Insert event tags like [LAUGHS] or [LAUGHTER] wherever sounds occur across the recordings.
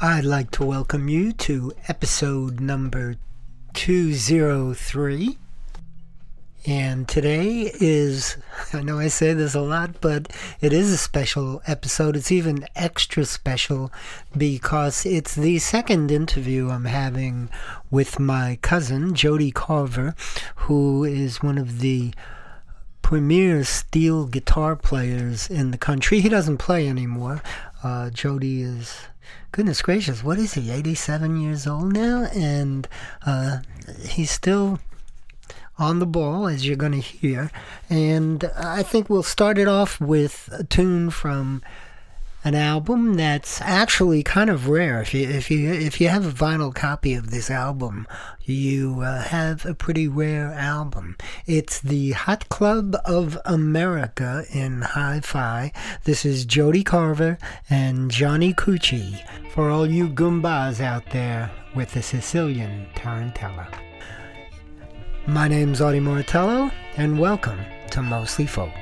I'd like to welcome you to episode number 203. And today is, [LAUGHS] I know I say this a lot, but it is a special episode. It's even extra special because it's the second interview I'm having with my cousin, Jody Carver, who is one of the premier steel guitar players in the country. He doesn't play anymore. Uh, Jody is goodness gracious, what is he, 87 years old now? And uh, he's still on the ball, as you're going to hear. And I think we'll start it off with a tune from an album that's actually kind of rare. If you if you if you have a vinyl copy of this album, you uh, have a pretty rare album. It's the Hot Club of America in Hi-Fi. This is Jody Carver and Johnny Cucci for all you Goombas out there with the Sicilian Tarantella. My name's Artie Martello, and welcome to Mostly Folk.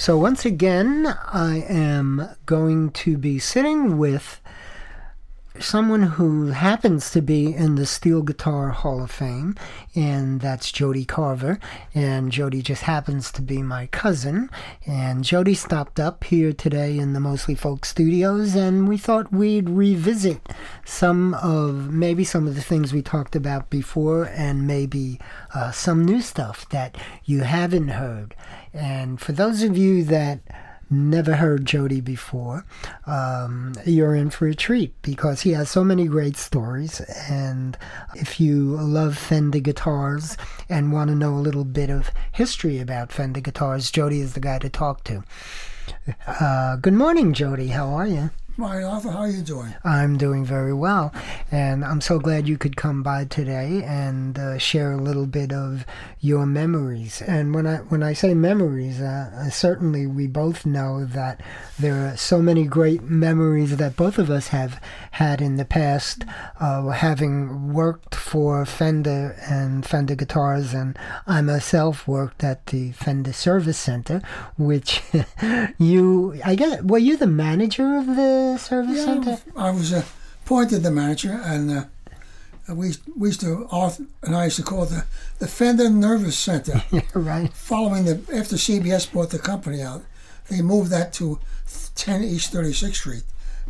So, once again, I am going to be sitting with someone who happens to be in the Steel Guitar Hall of Fame, and that's Jody Carver. And Jody just happens to be my cousin. And Jody stopped up here today in the Mostly Folk Studios, and we thought we'd revisit some of maybe some of the things we talked about before, and maybe uh, some new stuff that you haven't heard. And for those of you that never heard Jody before, um, you're in for a treat because he has so many great stories. And if you love Fender guitars and want to know a little bit of history about Fender guitars, Jody is the guy to talk to. Uh, good morning, Jody. How are you? Fine, Arthur. How are you doing? I'm doing very well, and I'm so glad you could come by today and uh, share a little bit of your memories. And when I when I say memories, uh, certainly we both know that there are so many great memories that both of us have had in the past, uh, having worked for Fender and Fender guitars, and I myself worked at the Fender Service Center, which [LAUGHS] you I guess were you the manager of the service Yeah, center? I was uh, appointed the manager, and uh, we we used to and I used to call it the, the Fender Nervous Center. [LAUGHS] Right. Following the after CBS bought the company out, they moved that to 10 East 36th Street,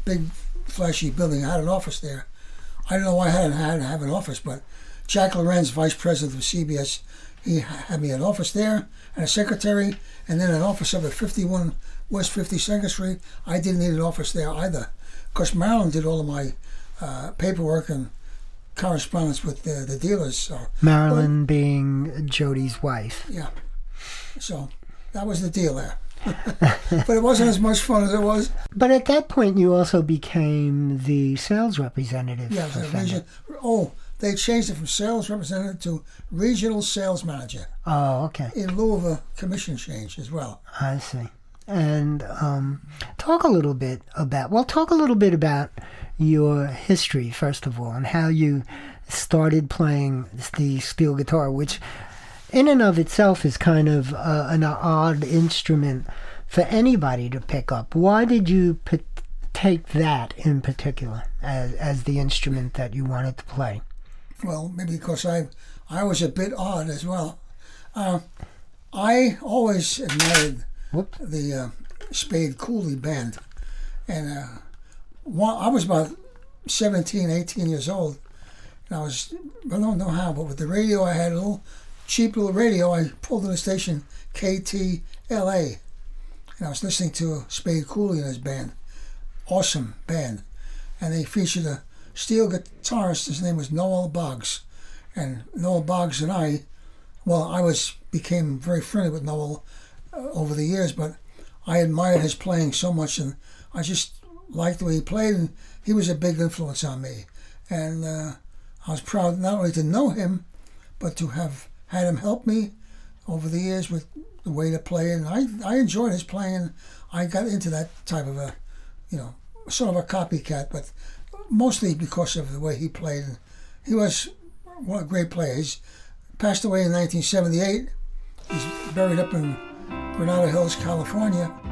big flashy building. I had an office there. I don't know why I hadn't had to have an office, but Jack Lorenz, vice president of CBS, he had me an office there and a secretary, and then an office up at 51 West 52nd Street. I didn't need an office there either, because Marilyn did all of my uh, paperwork and correspondence with the, the dealers. So Marilyn being Jody's wife. yeah. So that was the deal there. [LAUGHS] but it wasn't as much fun as it was. But at that point, you also became the sales representative Yeah, the region, oh, they changed it from sales representative to regional sales manager Oh, okay. in lieu of a commission change as well. I see. And um, talk a little bit about, well, talk a little bit about your history, first of all, and how you started playing the steel guitar, which in and of itself is kind of uh, an odd instrument for anybody to pick up. Why did you p- take that in particular as, as the instrument that you wanted to play? Well, maybe because I I was a bit odd as well. Uh, I always admired The uh, Spade Cooley band, and uh, one, I was about 17, 18 years old, and I was I don't know how, but with the radio I had a little cheap little radio. I pulled in the station KTLA, and I was listening to Spade Cooley and his band, awesome band, and they featured a steel guitarist. His name was Noel Boggs, and Noel Boggs and I, well, I was became very friendly with Noel over the years, but I admired his playing so much, and I just liked the way he played, and he was a big influence on me, and uh, I was proud not only to know him, but to have had him help me over the years with the way to play, and I I enjoyed his playing. And I got into that type of a, you know, sort of a copycat, but mostly because of the way he played. He was one a great player. He's passed away in 1978. He's buried up in Granada Hills, California.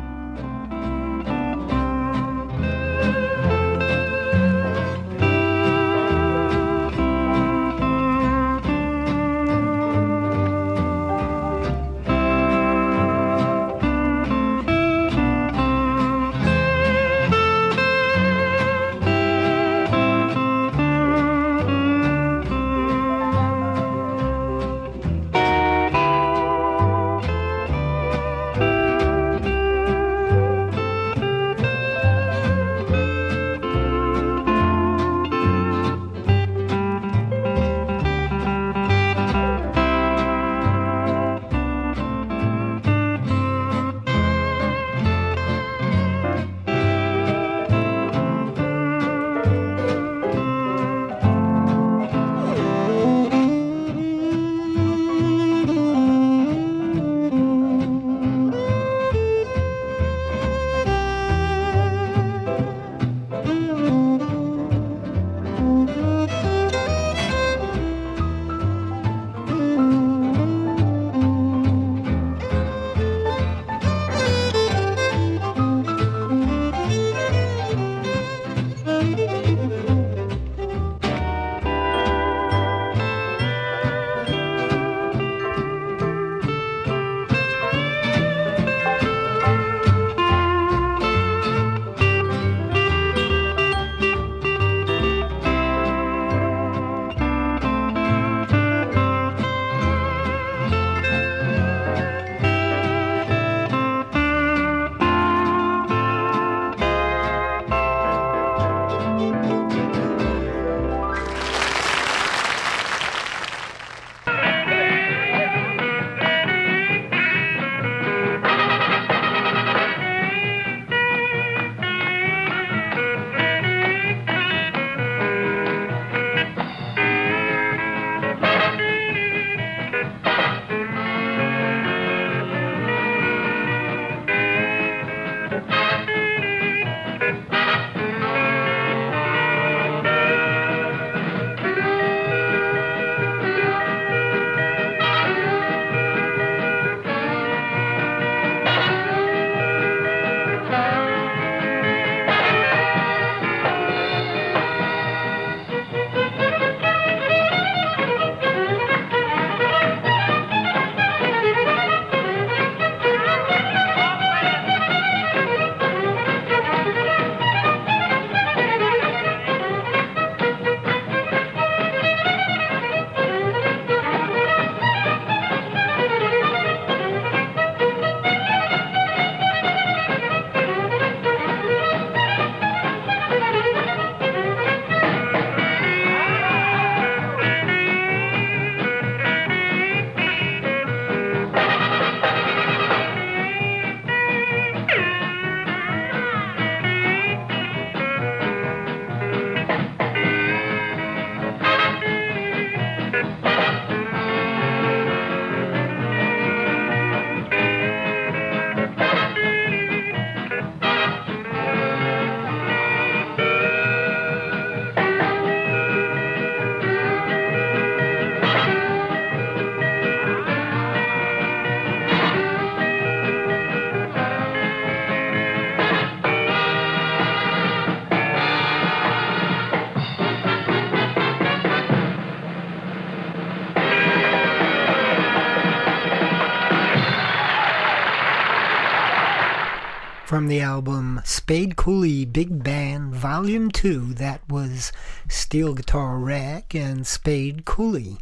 Spade Cooley Big Band Volume 2. That was Steel Guitar Rag and Spade Cooley.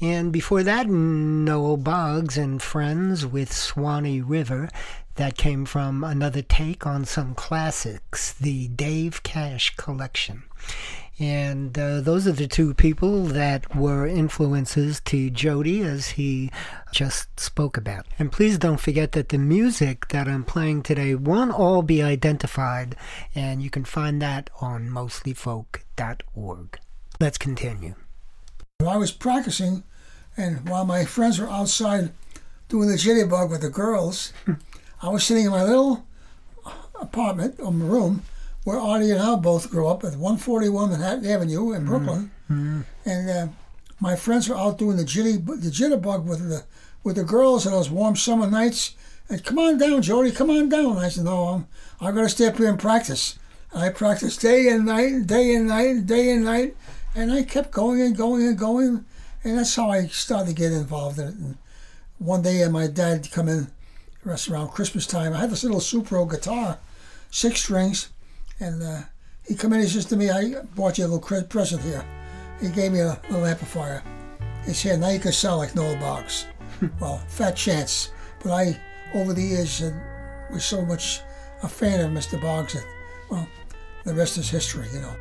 And before that, Noel Boggs and Friends with Swanee River. That came from another take on some classics, the Dave Cash collection. And uh, those are the two people that were influences to Jody as he just spoke about. And please don't forget that the music that I'm playing today won't all be identified, and you can find that on mostlyfolk.org. Let's continue. I was practicing, and while my friends were outside doing the jitterbug with the girls, [LAUGHS] I was sitting in my little apartment or room where Artie and I both grew up at 141 Manhattan Avenue in Brooklyn. Mm-hmm. And uh, my friends were out doing the jitty, the jitterbug with the with the girls on those warm summer nights. And come on down, Jody, come on down. I said, no, I'm I'm gonna stay up here and practice. And I practiced day and night, day and night, and day and night, and I kept going and going and going, and that's how I started to get involved in it. And one day, uh, my dad come in around Christmas time. I had this little Supro guitar, six strings and uh, he come in, he says to me, I bought you a little present here. He gave me a little amplifier. He said, now you can sound like Noel Boggs. well, fat chance. But I, over the years, uh, was so much a fan of Mr. Boggs that, well, the rest is history, you know.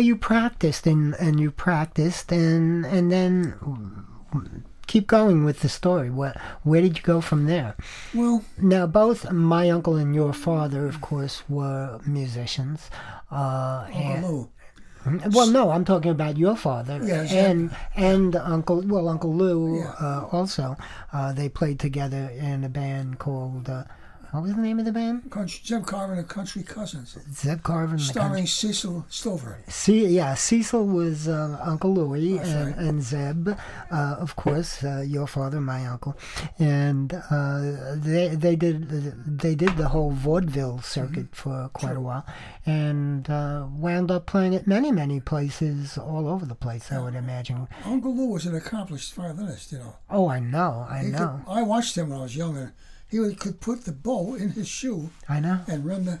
You practiced and, and you practiced and and then keep going with the story. What where did you go from there? Well, now both my uncle and your father, of course, were musicians. Uh, and, Well, no, I'm talking about your father yeah, and and Uncle. Well, Uncle Lou yeah. uh, also. Uh, they played together in a band called uh, what was the name of the band? Country, Zeb Carver and the Country Cousins. Zeb Carver and Starring Cecil Stover. See, yeah, Cecil was uh, Uncle Louis and, and Zeb, uh, of course, uh, your father, my uncle, and uh, they they did they did the whole vaudeville circuit mm-hmm. for quite sure. a while, and uh, wound up playing at many many places all over the place. I would imagine. Uncle Lou was an accomplished violinist, you know. Oh, I know, I he know. Could, I watched him when I was younger he could put the bow in his shoe. I know. And run the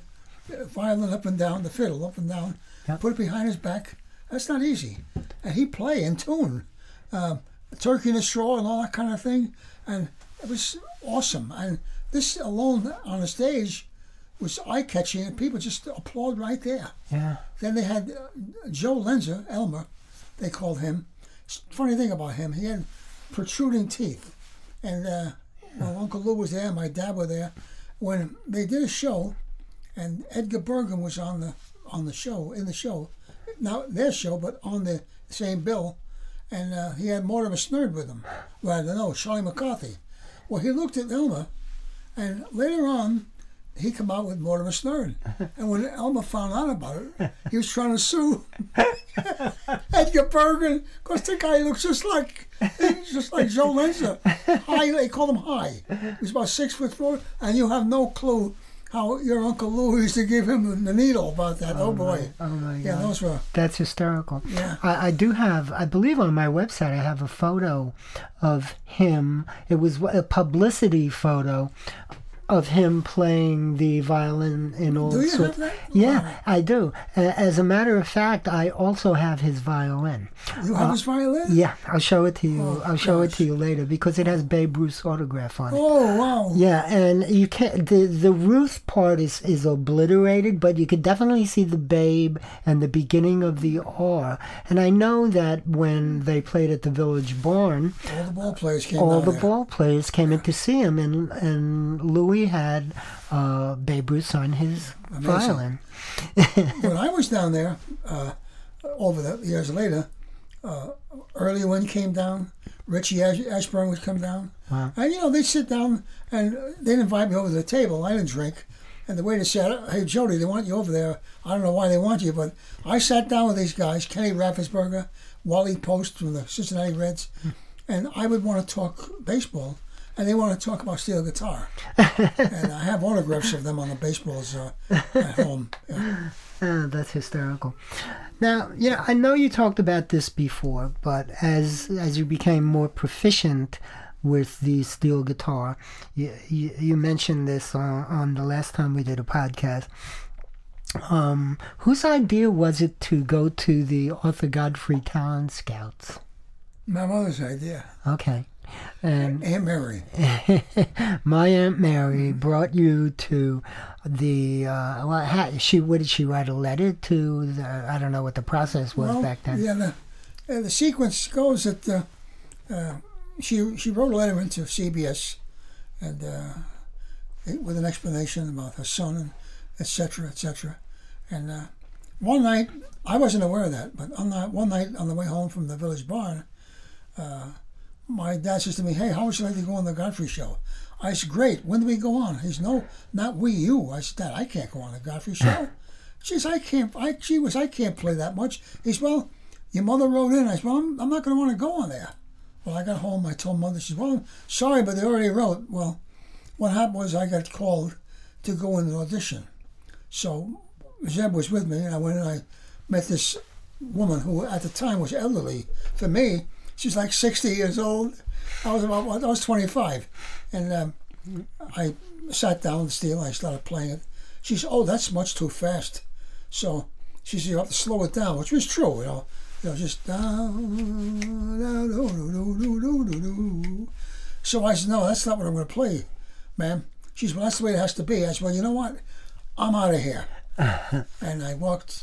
uh, violin up and down, the fiddle up and down, Yeah. put it behind his back. That's not easy. And he'd play in tune, um, Turkey in a Straw and all that kind of thing. And it was awesome. And this alone on the stage was eye catching, and people just applaud right there. Yeah. Then they had uh, Joe Lenzer, Elmer, they called him. Funny thing about him, he had protruding teeth. And uh, well, Uncle Lou was there, my dad was there. When they did a show, and Edgar Bergen was on the on the show, in the show, not their show, but on the same bill, and uh, he had Mortimer Snerd with him. Rather no, Charlie McCarthy. Well, he looked at Elmer, and later on, he come out with Mortimer Snerd. And when Elmer found out about it, he was trying to sue [LAUGHS] Edgar Bergen because the guy looks just like just like Joe Lenzer. High, they call him high. He's about six foot four, and you have no clue how your Uncle Lou used to give him the needle about that. Oh, oh boy. Oh my Yeah, God. those were. That's hysterical. Yeah. I, I do have, I believe on my website, I have a photo of him. It was a publicity photo of him playing the violin in all Do you sorts. have that? Yeah, I do. As a matter of fact, I also have his violin. You have uh, his violin? Yeah, I'll show it to you. Oh, I'll show it to you later because it has Babe Ruth's autograph on it. Oh, wow. Yeah, and you can't. The the Ruth part is is obliterated, but you could definitely see the Babe and the beginning of the R. And I know that when they played at the Village Barn, All the ball players came all the there. ball players came in to see him, and and Louis had uh, Babe Ruth on his Amazing. violin. [LAUGHS] when I was down there, uh, over the years later, uh, early when he came down, Richie Ash- Ashburn would come down. Wow. And, you know, they'd sit down and they'd invite me over to the table. I didn't drink. And the waiter said, hey, Jody, they want you over there. I don't know why they want you, but I sat down with these guys, Kenny Raffensberger, Wally Post from the Cincinnati Reds, and I would want to talk baseball. And they want to talk about steel guitar. [LAUGHS] and I have autographs of them on the baseballs uh, at home. Yeah. Ah, that's hysterical. Now, you know, I know you talked about this before, but as as you became more proficient with the steel guitar, you you, you mentioned this on, on the last time we did a podcast. Um, whose idea was it to go to the Arthur Godfrey Talent Scouts? My mother's idea. Okay. And Aunt Mary. [LAUGHS] my aunt Mary brought you to the. Uh, well, she what did she write a letter to? The, I don't know what the process was Well, back then. Yeah, the, uh, the sequence goes that uh, uh, she she wrote a letter into CBS, and uh, it- with an explanation about her son and etc. etc. And uh, one night I wasn't aware of that, but on that one night on the way home from the village barn, uh, my dad says to me, "Hey, how would you like to go on the Godfrey show?" I said, "Great. When do we go on?" He says, "No, not we. You." I said, "Dad, I can't go on the Godfrey show." [LAUGHS] She says, "I can't. I she was. I can't play that much." He says, "Well, your mother wrote in." I said, "Well, I'm, I'm not going to want to go on there." Well, I got home. I told mother. She says, "Well, I'm sorry, but they already wrote." Well, what happened was I got called to go in an audition. So Zeb was with me, and I went and I met this woman who at the time was elderly. For me, she's like 60 years old. I was about I was 25, and um, I sat down the steel. And I started playing it. She said, "Oh, that's much too fast." So she said, "You have to slow it down," which was true. You know, you know, just down, down, do, do, do, do, do, do. So I said, "No, that's not what I'm going to play, ma'am." She said, "Well, that's the way it has to be." I said, "Well, you know what? I'm out of here." [LAUGHS] and I walked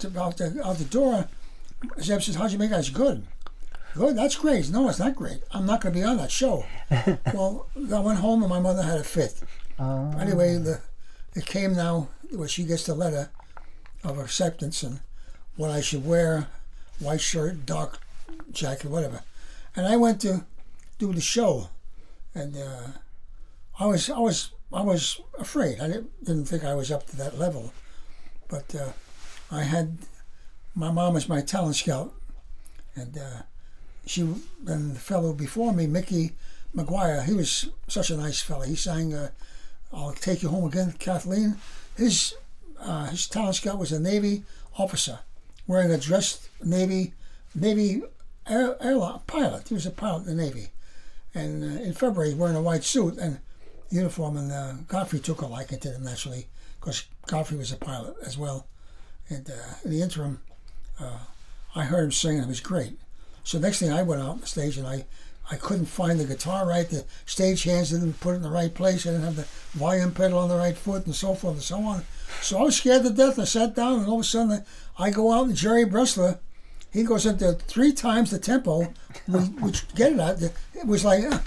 to, out the out the door. Zeb says, "How'd you make it?" I said, "Good." Good, that's great. No, it's not great. I'm not going to be on that show. [LAUGHS] well, I went home and my mother had a fit. Oh, Anyway, the it came now where she gets the letter of acceptance and what I should wear, white shirt, dark jacket, whatever. And I went to do the show, and uh, I was I was I was afraid. I didn't, didn't think I was up to that level, but uh, I had my mom was my talent scout, and uh, she and the fellow before me, Mickey McGuire, he was such a nice fellow. He sang uh, "I'll Take You Home Again," Kathleen. His uh, his talent scout was a Navy officer wearing a dressed Navy Navy air, pilot. He was a pilot in the Navy, and uh, in February wearing a white suit. And uniform, and uh, Godfrey took a liking to him naturally because Godfrey was a pilot as well. And uh, in the interim, uh, I heard him sing, and it was great. So next thing, I went out on the stage, and I, I couldn't find the guitar right. The stage hands didn't put it in the right place. I didn't have the volume pedal on the right foot, and so forth and so on. So I was scared to death. I sat down, and all of a sudden, I go out, and Jerry Bressler, he goes into three times the tempo, which get it out. It was like, uh,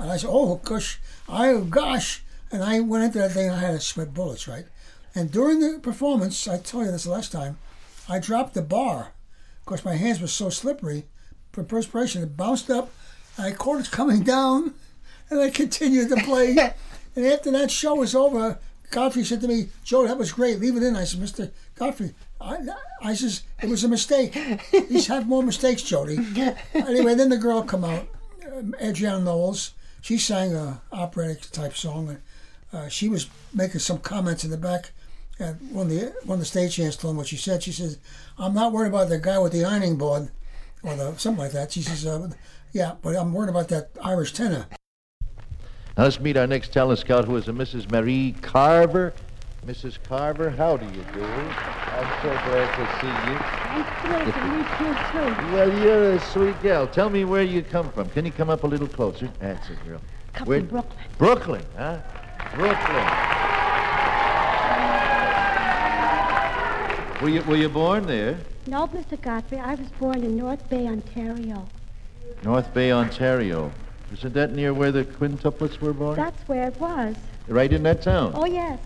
and I said, "Oh gosh, I gosh," and I went into that thing. I had to sweat bullets, right? And during the performance, I told you this last time, I dropped the bar because my hands were so slippery from perspiration. It bounced up, I caught it coming [LAUGHS] down, and I continued to play. [LAUGHS] and after that show was over, Godfrey said to me, "Joe, that was great. Leave it in." I said, "Mr. Godfrey, I, I says it was a mistake. [LAUGHS] He's had more mistakes, Jody." anyway, then the girl come out, um, Adrienne Knowles. She sang a operatic type song, and uh, she was making some comments in the back. And when the when the stage hands told him what she said, she says, "I'm not worried about the guy with the ironing board, or the something like that." She says, uh, "Yeah, but I'm worried about that Irish tenor." Now let's meet our next talent scout, who is a Mrs. Marie Carver. Mrs. Carver, how do you do? I'm so glad to see you. I'm thrilled to meet you, too. Well, you're a sweet gal. Tell me where you come from. Can you come up a little closer? That's it, girl. Come Where- from Brooklyn. Brooklyn, huh? Brooklyn. Were you, were you born there? No, Mr. Godfrey, I was born in North Bay, Ontario. North Bay, Ontario. Isn't that near where the quintuplets were born? That's where it was. right in that town? Oh, yes.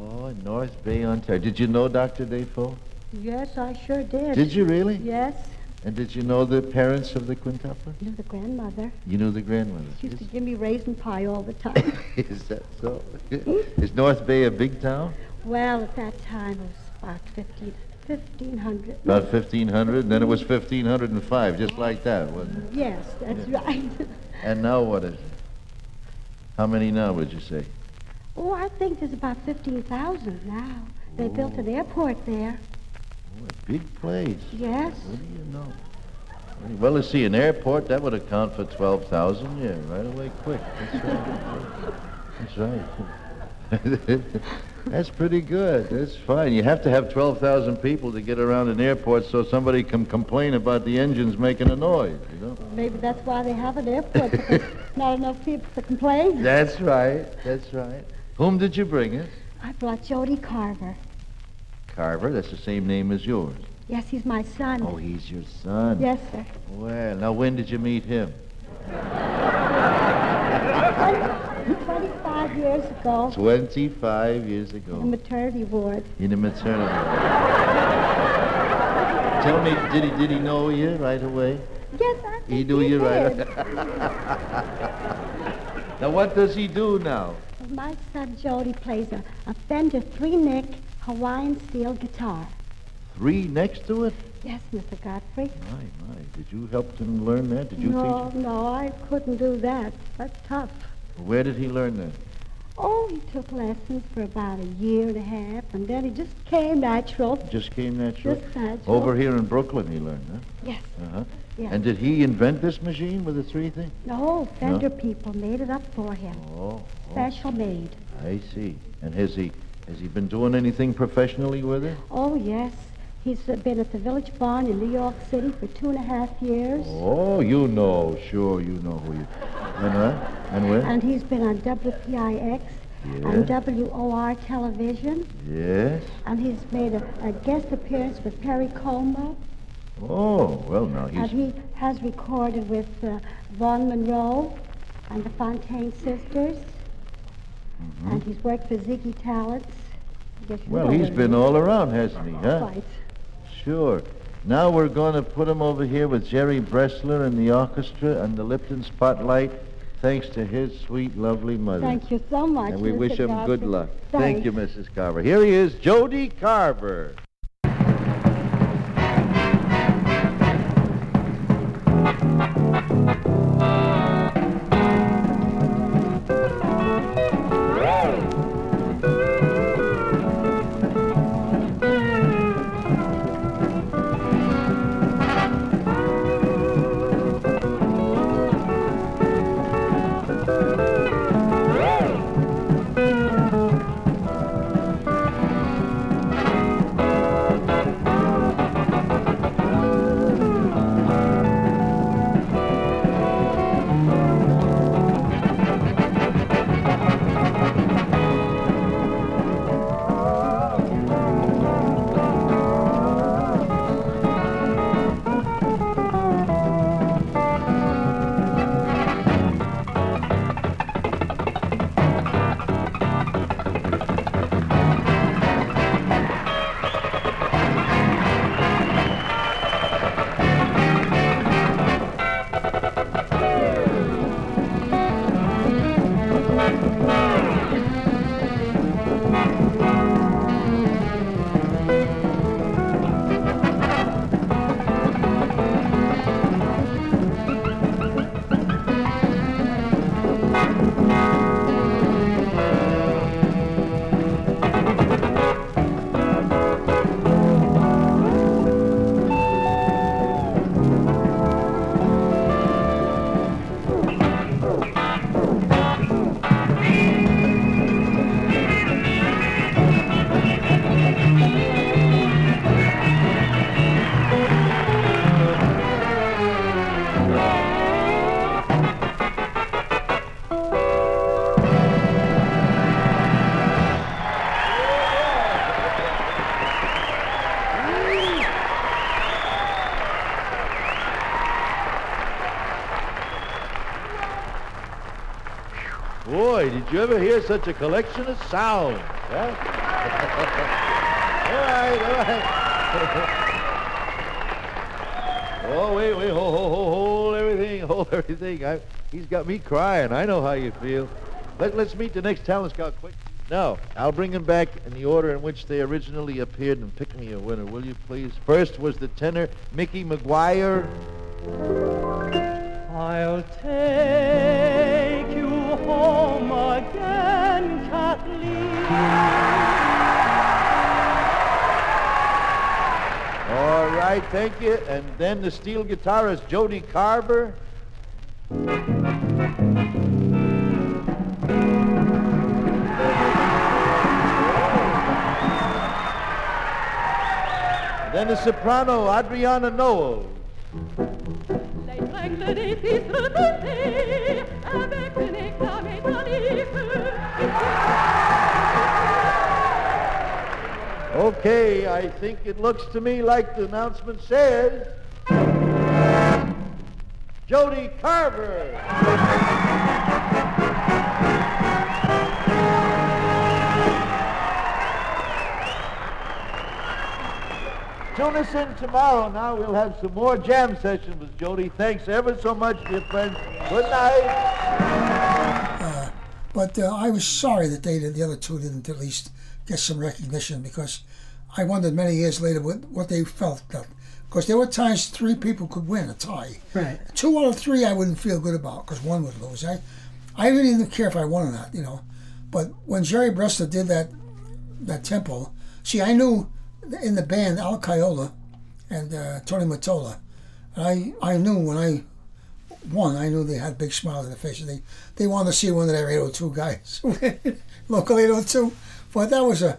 Oh, North Bay, Ontario. Did you know Dr. Dafoe? Yes, I sure did. Did you really? Yes. And did you know the parents of the quintuplets? You knew the grandmother. You knew the grandmother. She used Is, to give me raisin pie all the time. [LAUGHS] is that so? [LAUGHS] is North Bay a big town? well, at that time, it was about 15, 1500. About 1,500, and then it was 1,505, just like that, wasn't it? Yes, that's right. And now what is it? How many now, would you say? oh, I think there's about 15,000 now. They built an oh. airport there. Oh, a big place. Yes. What do you know? Well, let's see, an airport, that would account for 12,000, yeah, right away, quick. That's right. That's right. [LAUGHS] That's pretty good. That's fine. You have to have 12,000 people to get around an airport so somebody can complain about the engines making a noise, you know? Maybe that's why they have an airport, because [LAUGHS] not enough people to complain. That's right. That's right. Whom did you bring us? I brought Jody Carver. Carver. That's the same name as yours. Yes, he's my son. Oh, he's your son. Yes, sir. Well, now when did you meet him? 25 years ago, 25 years ago. in the ago. maternity ward. In the maternity. ward. Tell me, did he did he know you right away? Yes, I think He knew you right. did. [LAUGHS] now what does he do now? My son Jody plays a, a Fender three-neck Hawaiian steel guitar. Three next to it? Yes, Mr. Godfrey. My, my. Did you help him learn that? Did you no, teach him? no, I couldn't do that. That's tough. Where did he learn that? Oh, he took lessons for about a year and a half, and then he just came natural. Just came natural? Just natural. Over here in Brooklyn he learned, huh? Yes, Uh-huh. yes. And did he invent this machine with the three thing? no, Fender people made it up for him. Oh, oh, Special made. I see. And has he has he been doing anything professionally with it? Oh, yes. He's uh, been at the Village Barn in New York City for two and a half years. Oh, you know, sure, you know who you. And what? And where? And he's been on WPIX and WOR television. Yes. And he's made a, a guest appearance with Perry Como. Oh, well, now he's. And he has recorded with uh, Vaughn Monroe and the Fontane Sisters. And he's worked for Ziggy Talents. I guess you Well, he's been all around, hasn't he, huh? Quite sure. Now we're going to put him over here with Jerry Bressler and the orchestra and the Lipton Spotlight, thanks to his sweet, lovely mother. Thank you so much. And we Mr. wish him good luck. Thanks. Thank you, Mrs. Carver. Here he is, Jody Carver. Such a collection of sound? Huh? [LAUGHS] all right, all right. [LAUGHS] oh, wait, wait, hold, hold, hold, hold everything, [LAUGHS] hold everything. I, he's got me crying. I know how you feel. Let, let's meet the next talent scout quick. Now, I'll bring them back in the order in which they originally appeared and pick me a winner, will you please? First was the tenor Mickey McGuire. I'll take you home again, All right, thank you. And then the steel guitarist Jody Carver. Then the soprano Adriana Noel. Okay, I think it looks to me like the announcement says. Jody Carver. Tune us in tomorrow. Now we'll have some more jam sessions with Jody. Thanks ever so much, dear friends. Good night. But uh, I was sorry that they, the other two, didn't at least get some recognition because I wondered many years later what, what they felt. Because there were times three people could win a tie. Right. Two out of three I wouldn't feel good about because one would lose. I, I really didn't even care if I won or not, you know. But when Jerry Bressler did that, that tempo, see, I knew in the band Al Caiola and uh, Tony Mottola, and I, I knew when I won, I knew they had big smiles on their faces. They they wanted to see one of their 802 guys, [LAUGHS] local 802. But that was a,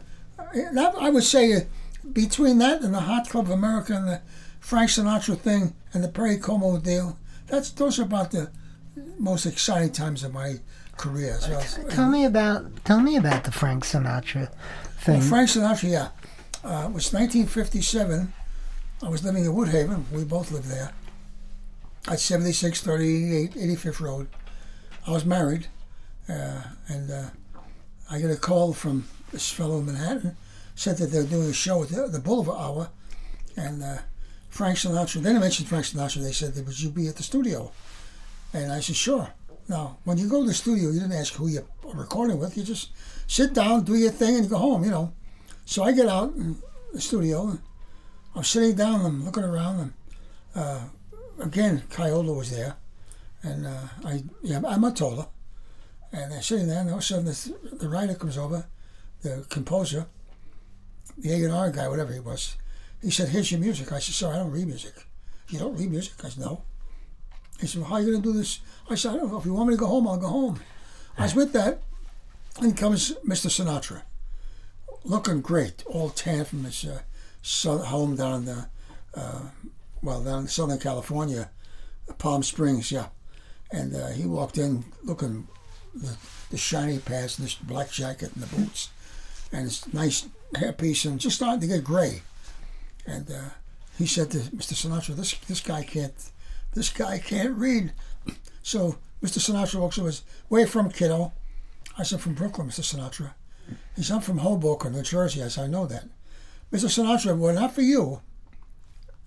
that I would say uh, between that and the Hot Club of America and the Frank Sinatra thing and the Perry Como deal, that's those are about the most exciting times of my career. So, Tell me about tell me about the Frank Sinatra thing. Well, Frank Sinatra, yeah. Uh, it was 1957. I was living in Woodhaven. We both lived there. At 7638 85th Road. I was married. Uh, and uh, I get a call from this fellow in Manhattan. Said that they were doing a show at the, the Boulevard Hour. And uh, Frank Sinatra, then I mentioned Frank Sinatra. They said, would you be at the studio? And I said, sure. Now, when you go to the studio, you didn't ask who you're recording with. You just sit down, do your thing, and go home, you know. So I get out in the studio. I'm sitting down. I'm looking around. And uh, again, Caiola was there, and uh, I yeah I'm Mottola, and I'm sitting there. And all of a sudden, this, the writer comes over, the composer, the A and R guy, whatever he was. He said, "Here's your music." I said, "Sorry, I don't read music." You don't read music? I said, "No." He said, well, "How are you going to do this?" I said, "I don't know. If you want me to go home, I'll go home." I was with that, and comes Mr. Sinatra looking great, all tan from his uh, home down the, uh, well, down in Southern California, Palm Springs, yeah. And uh, he walked in looking the, the shiny pants and this black jacket and the boots and his nice hairpiece and just starting to get gray. And uh, he said to Mr. Sinatra, "This this guy can't, this guy can't read." So Mr. Sinatra walks over. Where from, kiddo? I said, "From Brooklyn, Mr. Sinatra." He said, I'm from Hoboken, New Jersey. I said, I know that. Mr. Sinatra, well, not for you.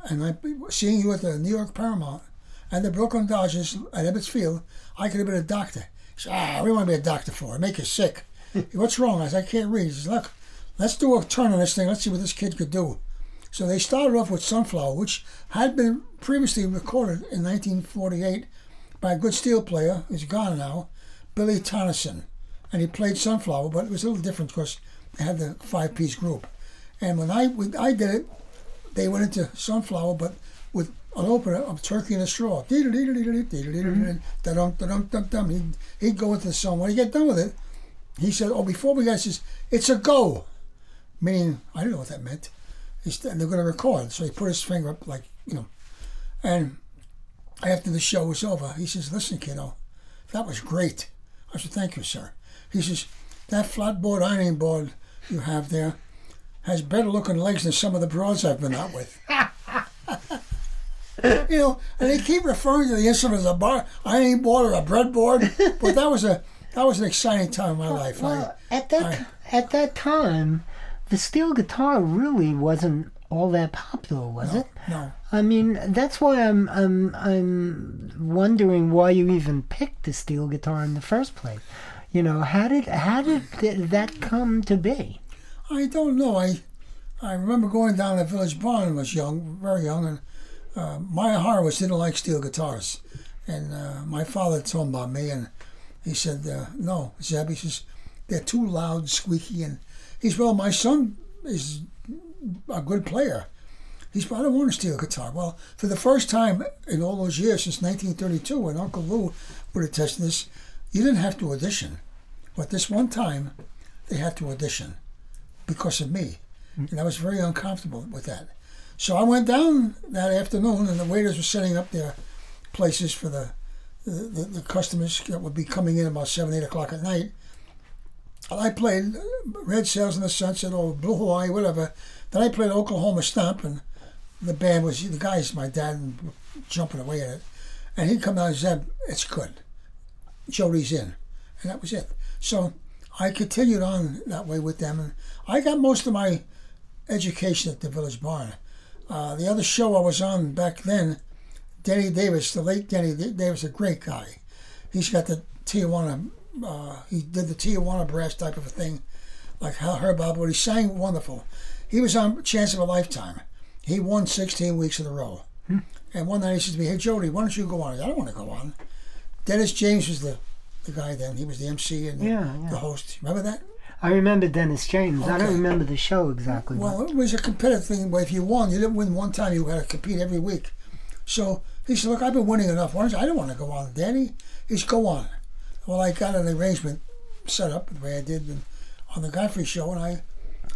And I, seeing you at the New York Paramount and the Brooklyn Dodgers at Ebbets Field, I could have been a doctor. He said, ah, we want to be a doctor for? It make you sick. [LAUGHS] What's wrong? I said, I can't read. He says, look, let's do a turn on this thing. Let's see what this kid could do. So they started off with Sunflower, which had been previously recorded in 1948 by a good steel player, who's gone now, Billy Tonneson and he played Sunflower, but it was a little different because they had the five piece group. And when I when I did it, they went into Sunflower, but with an opener of Turkey in a Straw. Mm-hmm. He'd, he'd go into the song. When he get done with it, he said, Oh, before we got it, says, It's a go. Meaning, I didn't know what that meant. He's, and they're going to record. So he put his finger up, like, you know. And after the show was over, he says, Listen, kiddo, that was great. I said, Thank you, sir. He says, that flatboard ironing board you have there has better looking legs than some of the broads I've been out with. [LAUGHS] you know, and they keep referring to the instrument as a bar ironing board or a breadboard, but that was a that was an exciting time in my life. Well, I, at that I- at that time, the steel guitar really wasn't all that popular, was it? no, I mean, that's why I'm I'm I'm wondering why you even picked the steel guitar in the first place. You know, how did how did th- that come to be? I don't know. I I remember going down to Village Barn when I was young, very young, and uh, Meyer Horowitz didn't like steel guitars, and uh, my father told him about me, and he said, uh, "No, Zeb," he says, "they're too loud, squeaky," and he's well, my son is a good player. He's, but I don't want a steel guitar. Well, for the first time in all those years since 1932, when Uncle Lou would attest to this, you didn't have to audition, but this one time, they had to audition because of me. And I was very uncomfortable with that. So I went down that afternoon, and the waiters were setting up their places for the the, the, customers that would be coming in about 7, 8 o'clock at night. And I played Red Sails in the Sunset or Blue Hawaii, whatever. Then I played Oklahoma Stomp, and the band was, the guys, my dad, jumping away at it. And he'd come down and said, it's good. Jody's in. And that was it. So I continued on that way with them, and I got most of my education at the Village Barn. Uh, the other show I was on back then, Denny Davis, the late Denny Davis, a great guy. He's got the Tijuana, uh, he did the Tijuana brass type of a thing, like how Herb Alpert. He sang wonderful. He was on Chance of a Lifetime. He won 16 weeks in a row. And one night he said to me, Hey, Jody, why don't you go on? I don't want to go on. Dennis James was the, the guy then. He was the MC and the, Yeah, yeah. the host. Remember that? I remember Dennis James. I don't remember the show exactly. but- Well, it was a competitive thing. But if you won, you didn't win one time. You had to compete every week. So he said, "Look, I've been winning enough. Why don't I don't want to go on, Danny. He said, go on." Well, I got an arrangement set up the way I did on the Godfrey show, and I,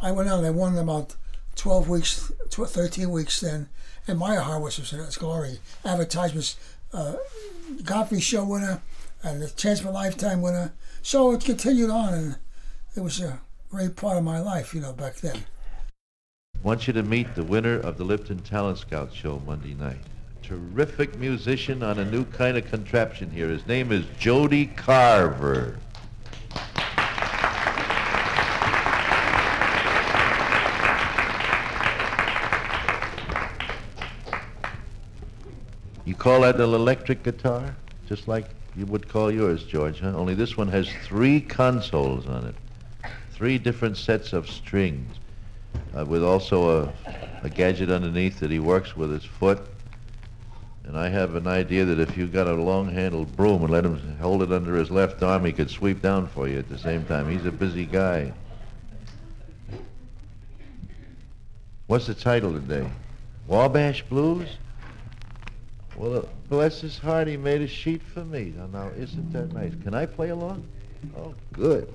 I went on. and I won about twelve weeks, tw- thirteen weeks then, and Meyer Horowitz was in its glory. Advertisements, uh, Godfrey show winner, and the Chance for Lifetime winner. So it continued on, and it was a great part of my life, you know, back then. want you to meet the winner of the Lipton Talent Scout show Monday night. Terrific musician on a new kind of contraption here. His name is Jody Carver. You call that an electric guitar? Just like you would call yours, George, huh? Only this one has three consoles on it. Three different sets of strings uh, with also a, a gadget underneath that he works with his foot. And I have an idea that if you got a long-handled broom and let him hold it under his left arm, he could sweep down for you at the same time. He's a busy guy. What's the title today? Wabash Blues? Well, uh, bless his heart, he made a sheet for me. Now, now, isn't that nice? Can I play along? Oh, good.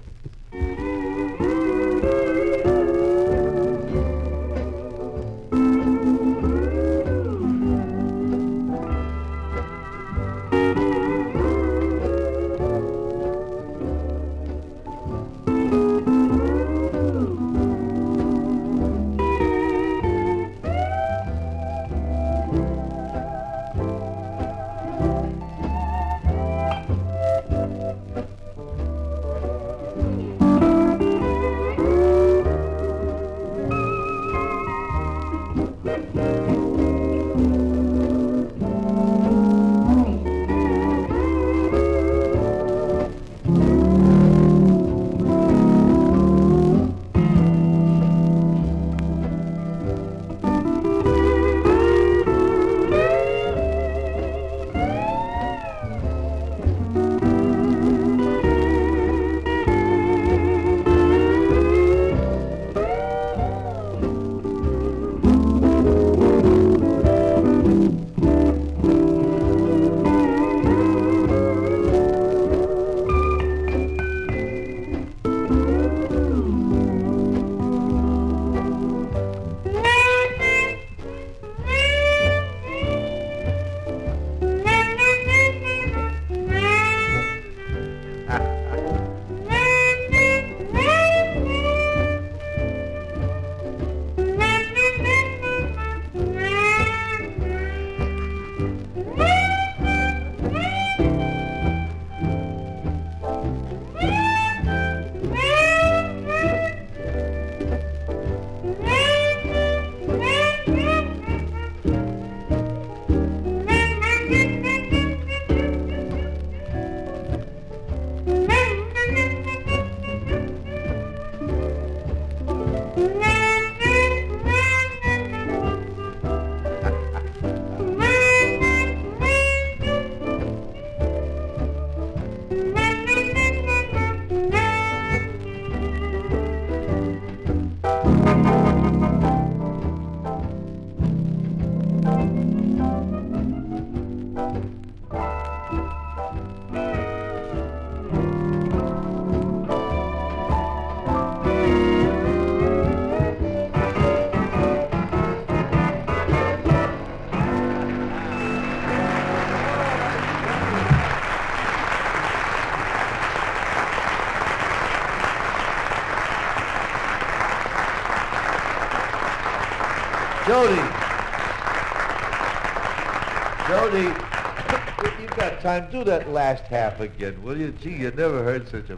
Time. Do that last half again, will you? Gee, you never heard such a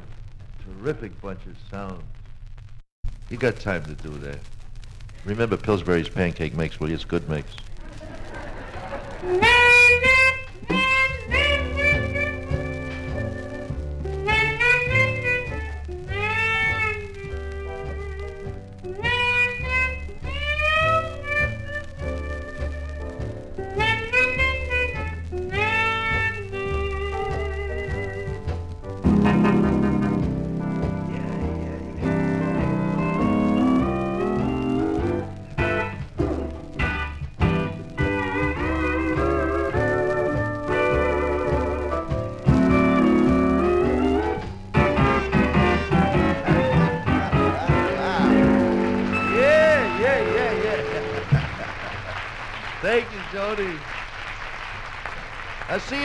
terrific bunch of sound. You got time to do that. Remember Pillsbury's pancake mix, will you? It's good mix.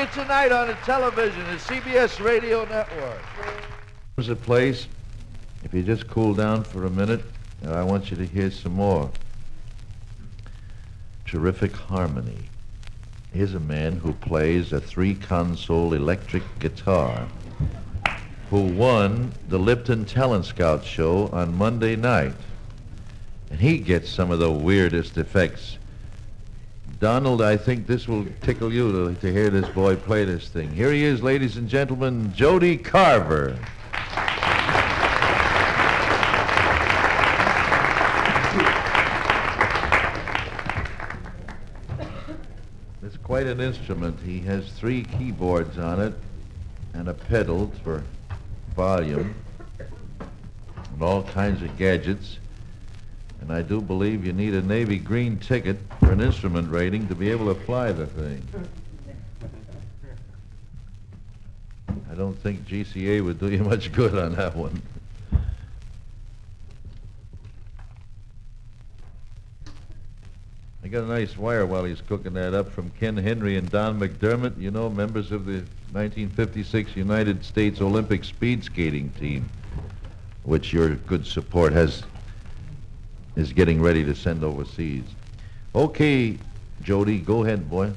You tonight on the television, the CBS Radio Network. There's a place, if you just cool down for a minute, I want you to hear some more. Terrific harmony. Here's a man who plays a three-console electric guitar who won the Lipton Talent Scout show on Monday night. And he gets some of the weirdest effects. Donald, I think this will tickle you to, to hear this boy play this thing. Here he is, ladies and gentlemen, Jody Carver. It's quite an instrument. He has three keyboards on it and a pedal for volume and all kinds of gadgets. And I do believe you need a Navy green ticket for an instrument rating to be able to fly the thing. I don't think GCA would do you much good on that one. I got a nice wire while he's cooking that up from Ken Henry and Don McDermott, you know, members of the 1956 United States Olympic speed skating team, which your good support has is getting ready to send overseas. Okay, Jody, go ahead, boy.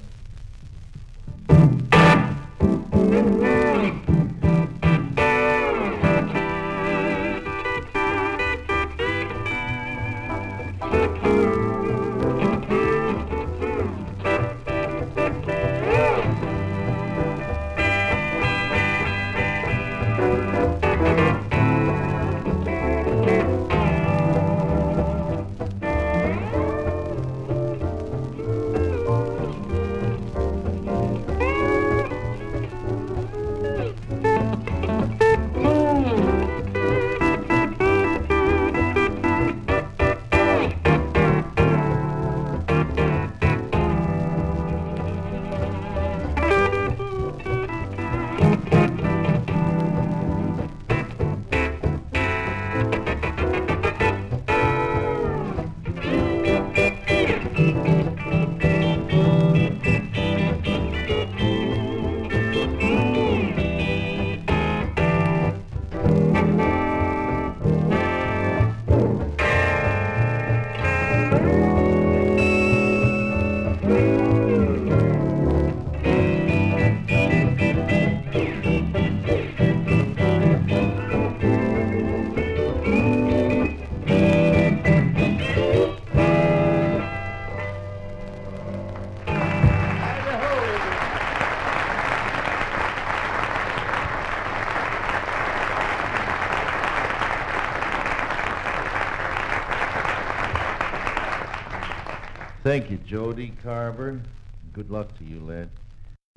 Good luck to you, lad.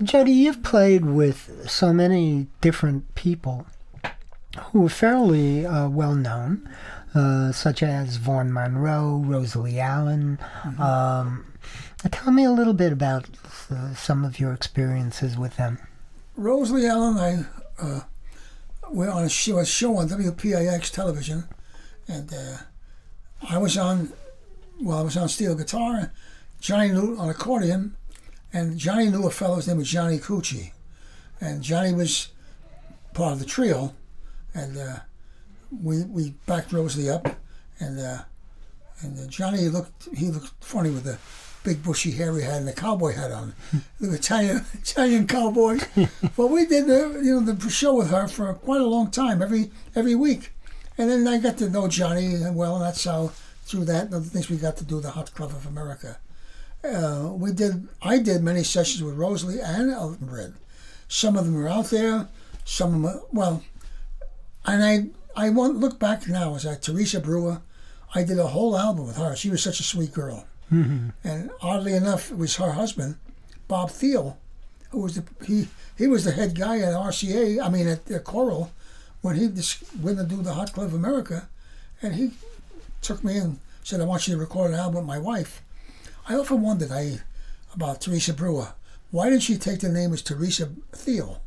Jody, you've played with so many different people who are fairly uh, well known, uh, such as Vaughn Monroe, Rosalie Allen. Um, tell me a little bit about uh, some of your experiences with them. Rosalie Allen, I uh, we're on a show, a show on WPIX television, and uh, I was on, well, I was on steel guitar, Johnny knew on accordion, and Johnny knew a fellow's name was Johnny Cucci, and Johnny was part of the trio, and uh, we we backed Rosalie up, and uh, And uh, Johnny looked he looked funny with the big bushy hair he had and the cowboy hat on, [LAUGHS] the Italian Italian cowboy. [LAUGHS] but we did the you know the show with her for quite a long time, every every week. And then I got to know Johnny well, and that's how through that and other things we got to do the Hot Club of America. Uh, we did I did many sessions with Rosalie and Elton Britt. Some of them are out there, some of them are, well, and I I want look back now as I Teresa Brewer. I did a whole album with her. She was such a sweet girl. [LAUGHS] And oddly enough, it was her husband, Bob Thiele, who was the he he was the head guy at RCA. I mean at the Coral when he went to do the Hot Club of America, and he took me and said, "I want you to record an album with my wife." I often wondered I about Teresa Brewer. Why did she take the name as Teresa Thiel?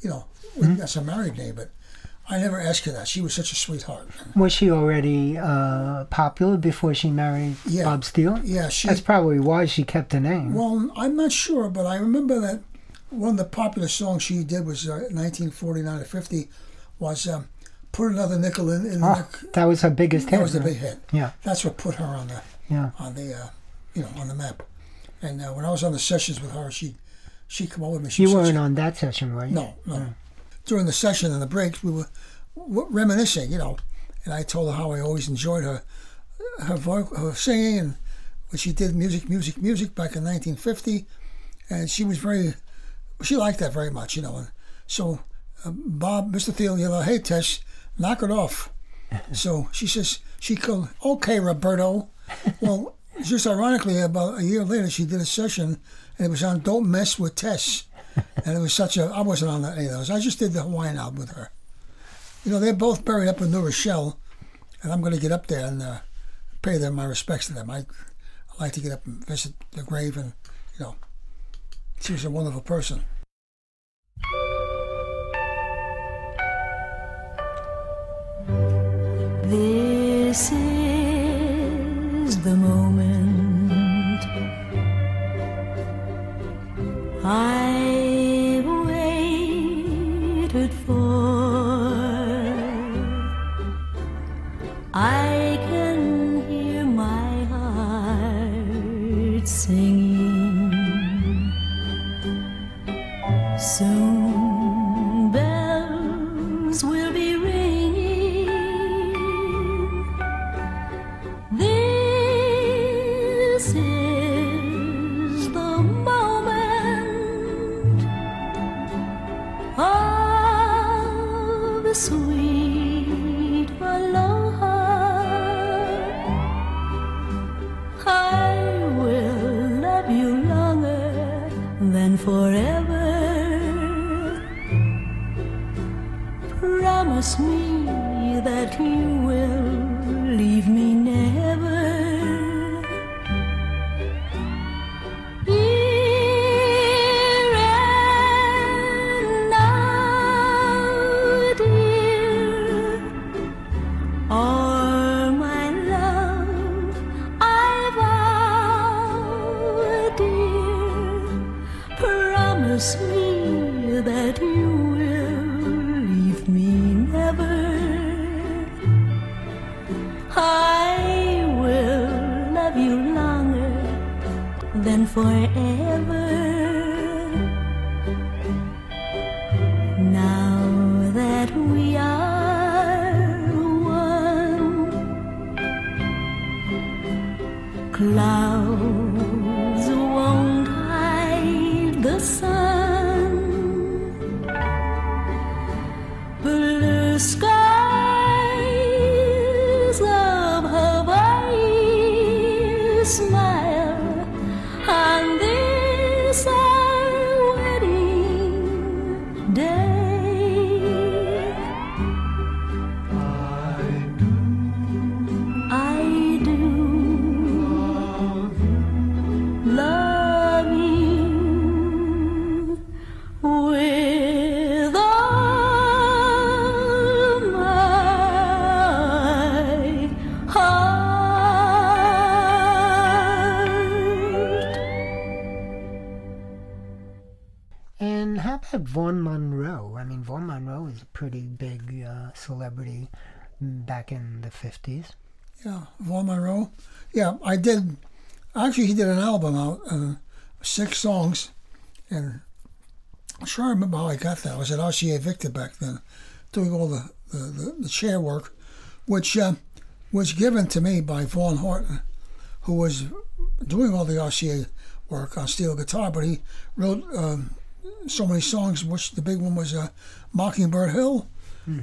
You know, that's a married name, but I never asked her that. She was such a sweetheart. Was she already uh, popular before she married Yeah. Bob Steele? Yeah, she. That's probably why she kept the name. Well, I'm not sure, but I remember that one of the popular songs she did was uh, 1949 or 50 was um, "Put Another Nickel in." in oh, the, that was her biggest hit. that was the right? big hit. Yeah, That's what put her on the yeah. on the uh, you know on the map. And uh, when I was on the sessions with her, she she come over with me. She You weren't on that session, were you? No, no. During the session and the breaks, we were reminiscing, you know, and I told her how I always enjoyed her her voice, her singing, and when she did music, music, music back in 1950, and she was very, she liked that very much, you know. And so uh, Bob, Mr. Thiele, you know, hey Tess, knock it off. [LAUGHS] so she says she called, okay, Roberto. Well, just ironically, about a year later, she did a session, and it was on "Don't Mess with Tess." [LAUGHS] and it was such a I wasn't on any of those. I just did the Hawaiian album with her. You know, they're both buried up in New Rochelle, and I'm going to get up there and uh, pay them my respects to them. I, I like to get up and visit the grave, and you know, she was a wonderful person. This is the moment I waited for. I will love you longer than forever. Promise me that you will leave me never. Pretty big uh, celebrity back in the 50s. Yeah, Vaughn Monroe. Yeah, I did. Actually, he did an album out, uh, six songs, and I'm sure I remember how I got that. I was at RCA Victor back then, doing all the the, the, the chair work, which uh, was given to me by Vaughn Horton, who was doing all the RCA work on steel guitar, but he wrote um, so many songs, which the big one was uh, Mockingbird Hill.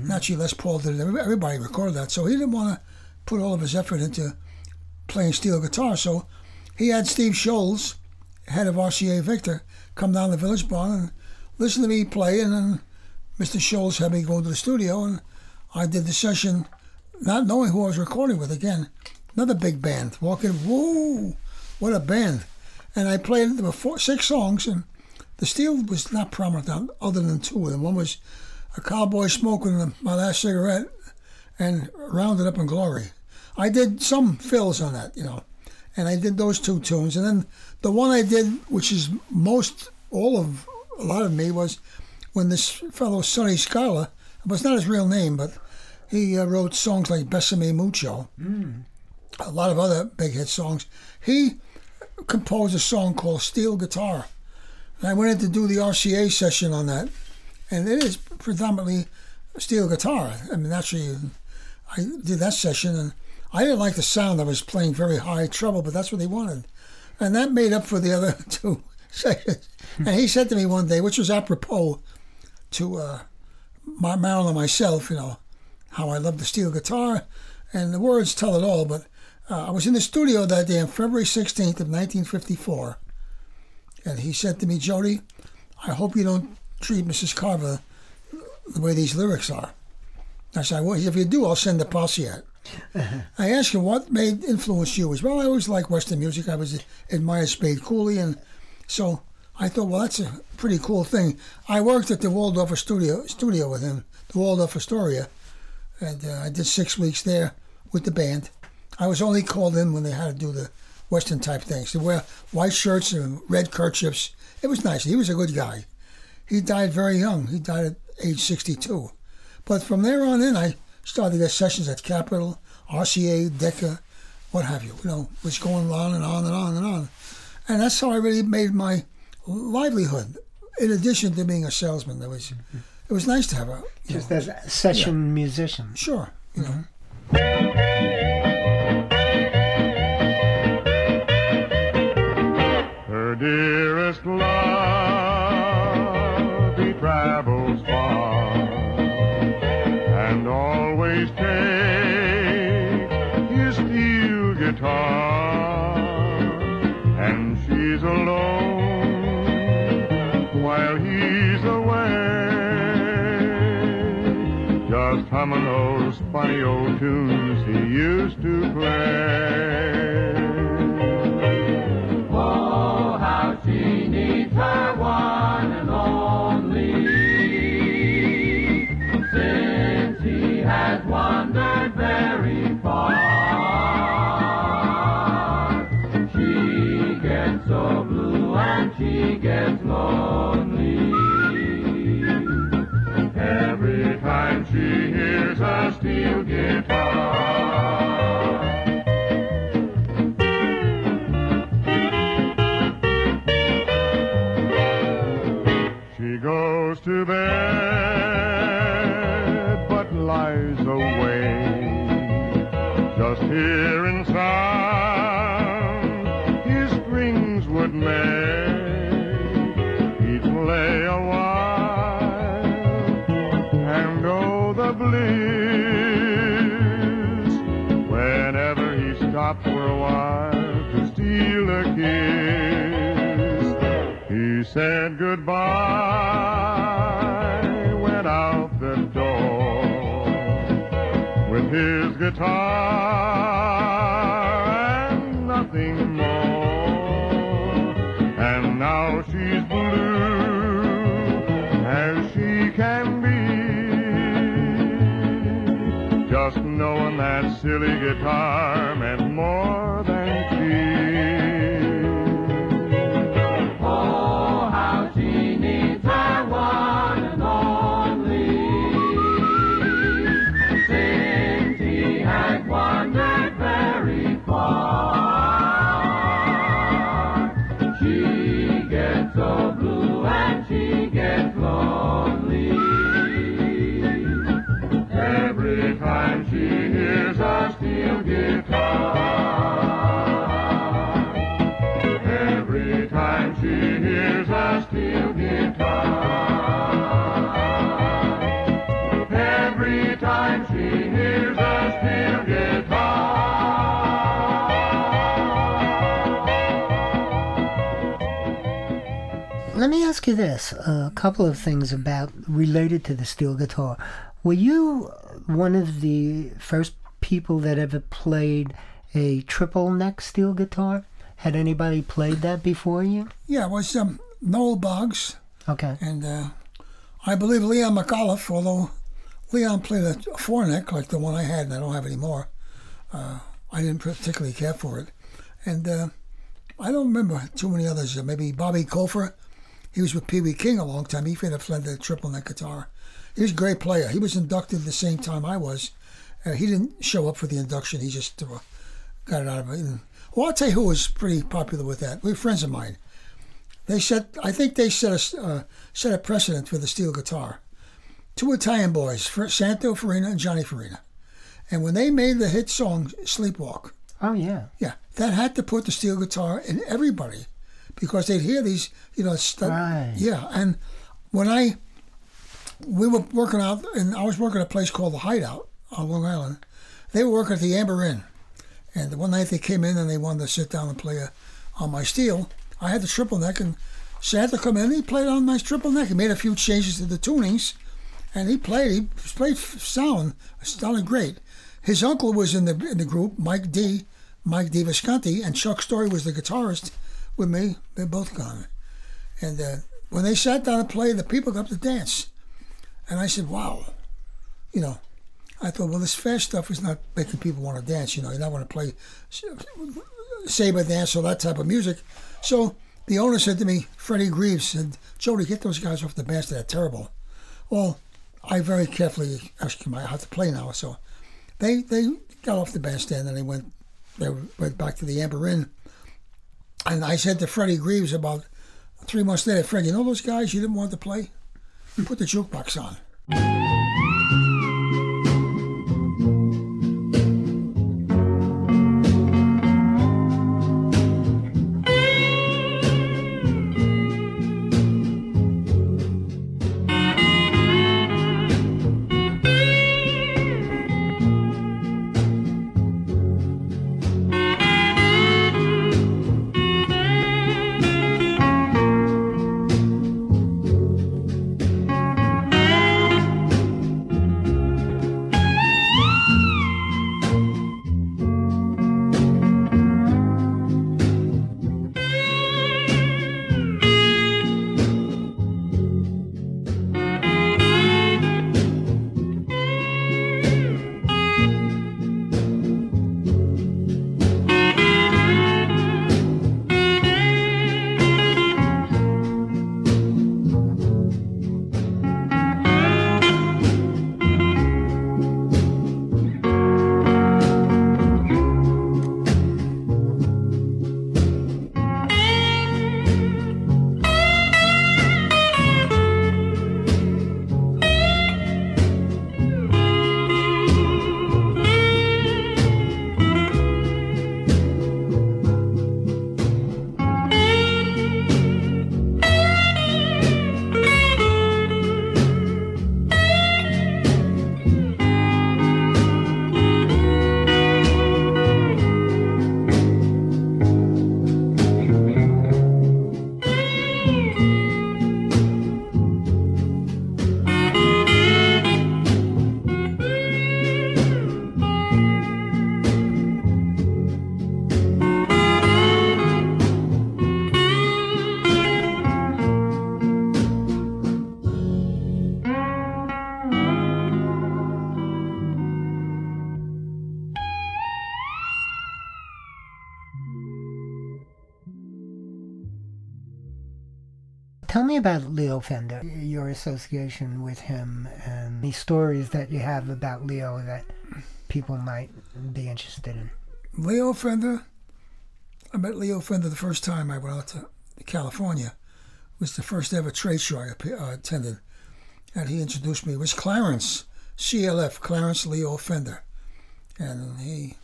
Naturally, Les Paul did it. Everybody recorded that, so he didn't want to put all of his effort into playing steel guitar. So he had Steve Sholes, head of RCA Victor, come down to Village Barn and listen to me play, and then Mr. Sholes had me go to the studio, and I did the session, not knowing who I was recording with. Again, another big band walking. Whoa, what a band! And I played were four, six songs, and the steel was not prominent other than two of them. One was a cowboy smoking my last cigarette, and rounded up in glory. I did some fills on that, you know, and I did those two tunes, and then the one I did, which is most all of a lot of me, was when this fellow Sunny Skylar, it was not his real name, but he uh, wrote songs like Besame Mucho, a lot of other big hit songs. He composed a song called Steel Guitar. And I went in to do the RCA session on that, and it is predominantly steel guitar. I mean, actually, I did that session, and I didn't like the sound. I was playing very high treble, but that's what they wanted, and that made up for the other [LAUGHS] two sessions. And he said to me one day, which was apropos to uh, Mar- Marilyn and myself, you know, how I love the steel guitar, and the words tell it all. But uh, I was in the studio that day on February 16th of 1954, and he said to me, Jody, I hope you don't treat Mrs. Carver the way these lyrics are. I said, well, if you do, I'll send the posse out. [LAUGHS] I asked him what made influence you. Was, well, I always liked Western music. I was admired Spade Cooley, and so I thought, well, that's a pretty cool thing. I worked at the Waldorf studio studio with him, the Waldorf Astoria, and uh, I did six weeks there with the band. I was only called in when they had to do the Western type things. They wear white shirts and red kerchiefs. It was nice. He was a good guy. He died very young. He died at age 62. But from there on in, I started to get sessions at Capitol, RCA, Decca, what have you. You know, was going on and on and on and on. And that's how I really made my livelihood. In addition to being a salesman, there was it was nice to have a Just know, as a session musician. sure, you mm-hmm. know. Dearest love, he travels far and always takes his steel guitar, and she's alone while he's away, just humming those funny old tunes he used to play. Her one and only. Since he has wandered very far, she gets so blue and she gets lonely. Every time she hears a steel guitar. Guitar and nothing more. And now she's blue as she can be. Just knowing that silly guitar me ask you this: a couple of things about related to the steel guitar. Were you one of the first people that ever played a triple neck steel guitar? Had anybody played that before you? Yeah, it was um, Noel Boggs Okay. and uh, I believe Leon McAuliffe, although Leon played a four neck like the one I had and I don't have anymore. Uh, I didn't particularly care for it. And uh, I don't remember too many others. Maybe Bobby Koefer. He was with Pee Wee King a long time. He could have played the triple neck guitar. He was a great player. He was inducted the same time I was. Uh, he didn't show up for the induction. He just uh, got it out of it. And, well, I'll tell you who was pretty popular with that. We're friends of mine. They set. I think they set a uh, set a precedent for the steel guitar. Two Italian boys, Santo Farina and Johnny Farina, and when they made the hit song "Sleepwalk," Oh yeah. yeah, that had to put the steel guitar in everybody, because they'd hear these, you know, stu- Right. yeah. And when I we were working out, and I was working at a place called the Hideout on Long Island. They were working at the Amber Inn, and one night they came in and they wanted to sit down and play a, on my steel. I had the triple neck, and Santo come in. And he played on my triple neck. He made a few changes to the tunings, and he played. He played sound, sounded great. His uncle was in the in the group, Mike D, Mike D Visconti, and Chuck Story was the guitarist with me. They're both gone. And uh, when they sat down and played, the people got up to dance. And I said, wow. You know, I thought, well, this fast stuff is not making people want to dance. You know, you're not want to play saber dance or that type of music. So the owner said to me, Freddie Greaves said, Jody, get those guys off the bench. They're terrible. Well, I very carefully asked him, I have to play now. So they they got off the bandstand and they went they went back to the Amber Inn. And I said to Freddie Greaves about three months later, Fred, you know those guys you didn't want to play? Put the jukebox on. About Leo Fender, your association with him, and the stories that you have about Leo that people might be interested in. Leo Fender. I met Leo Fender the first time I went out to California. It was the first ever trade show I uh, attended, and he introduced me. It was Clarence CLF, Clarence Leo Fender, and he.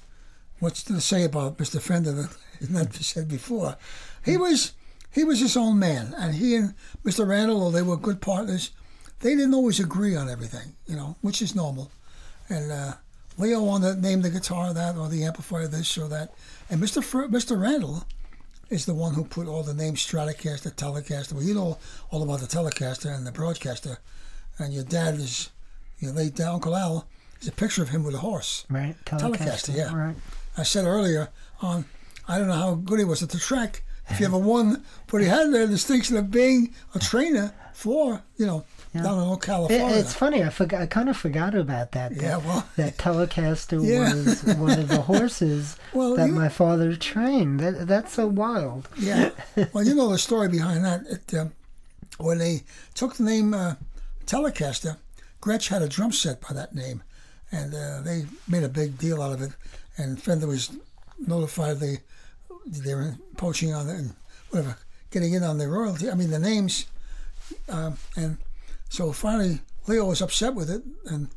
What's to say about Mr. Fender that [LAUGHS] not said before? He was he was his own man, and he and Mr. Randall, though they were good partners, they didn't always agree on everything, you know, which is normal. And uh, Leo wanted to name the guitar that or the amplifier this or that. And Mr. Fr- Mr. Randall is the one who put all the names Stratocaster, Telecaster. Well, you know all about the Telecaster and the Broadcaster, and your dad is your late dad, Uncle Al. Is a picture of him with a horse. Right? Telecaster, yeah. Right. I said earlier on, I don't know how good he was at the track, if you ever won, but he had the distinction of being a trainer for, you know, down in It, California. it's funny. I forgot. I kind of forgot about that. that Yeah, well- that Telecaster [LAUGHS] Yeah. was one of the horses [LAUGHS] Well, that you- my father trained. That that's so wild. Yeah. Well, you know the story behind that. It, um, when they took the name uh, Telecaster, Gretsch had a drum set by that name, and uh, they made a big deal out of it. And Fender was notified they they were poaching on it and whatever, getting in on the royalty. I mean the names, um, and so finally Leo was upset with it, and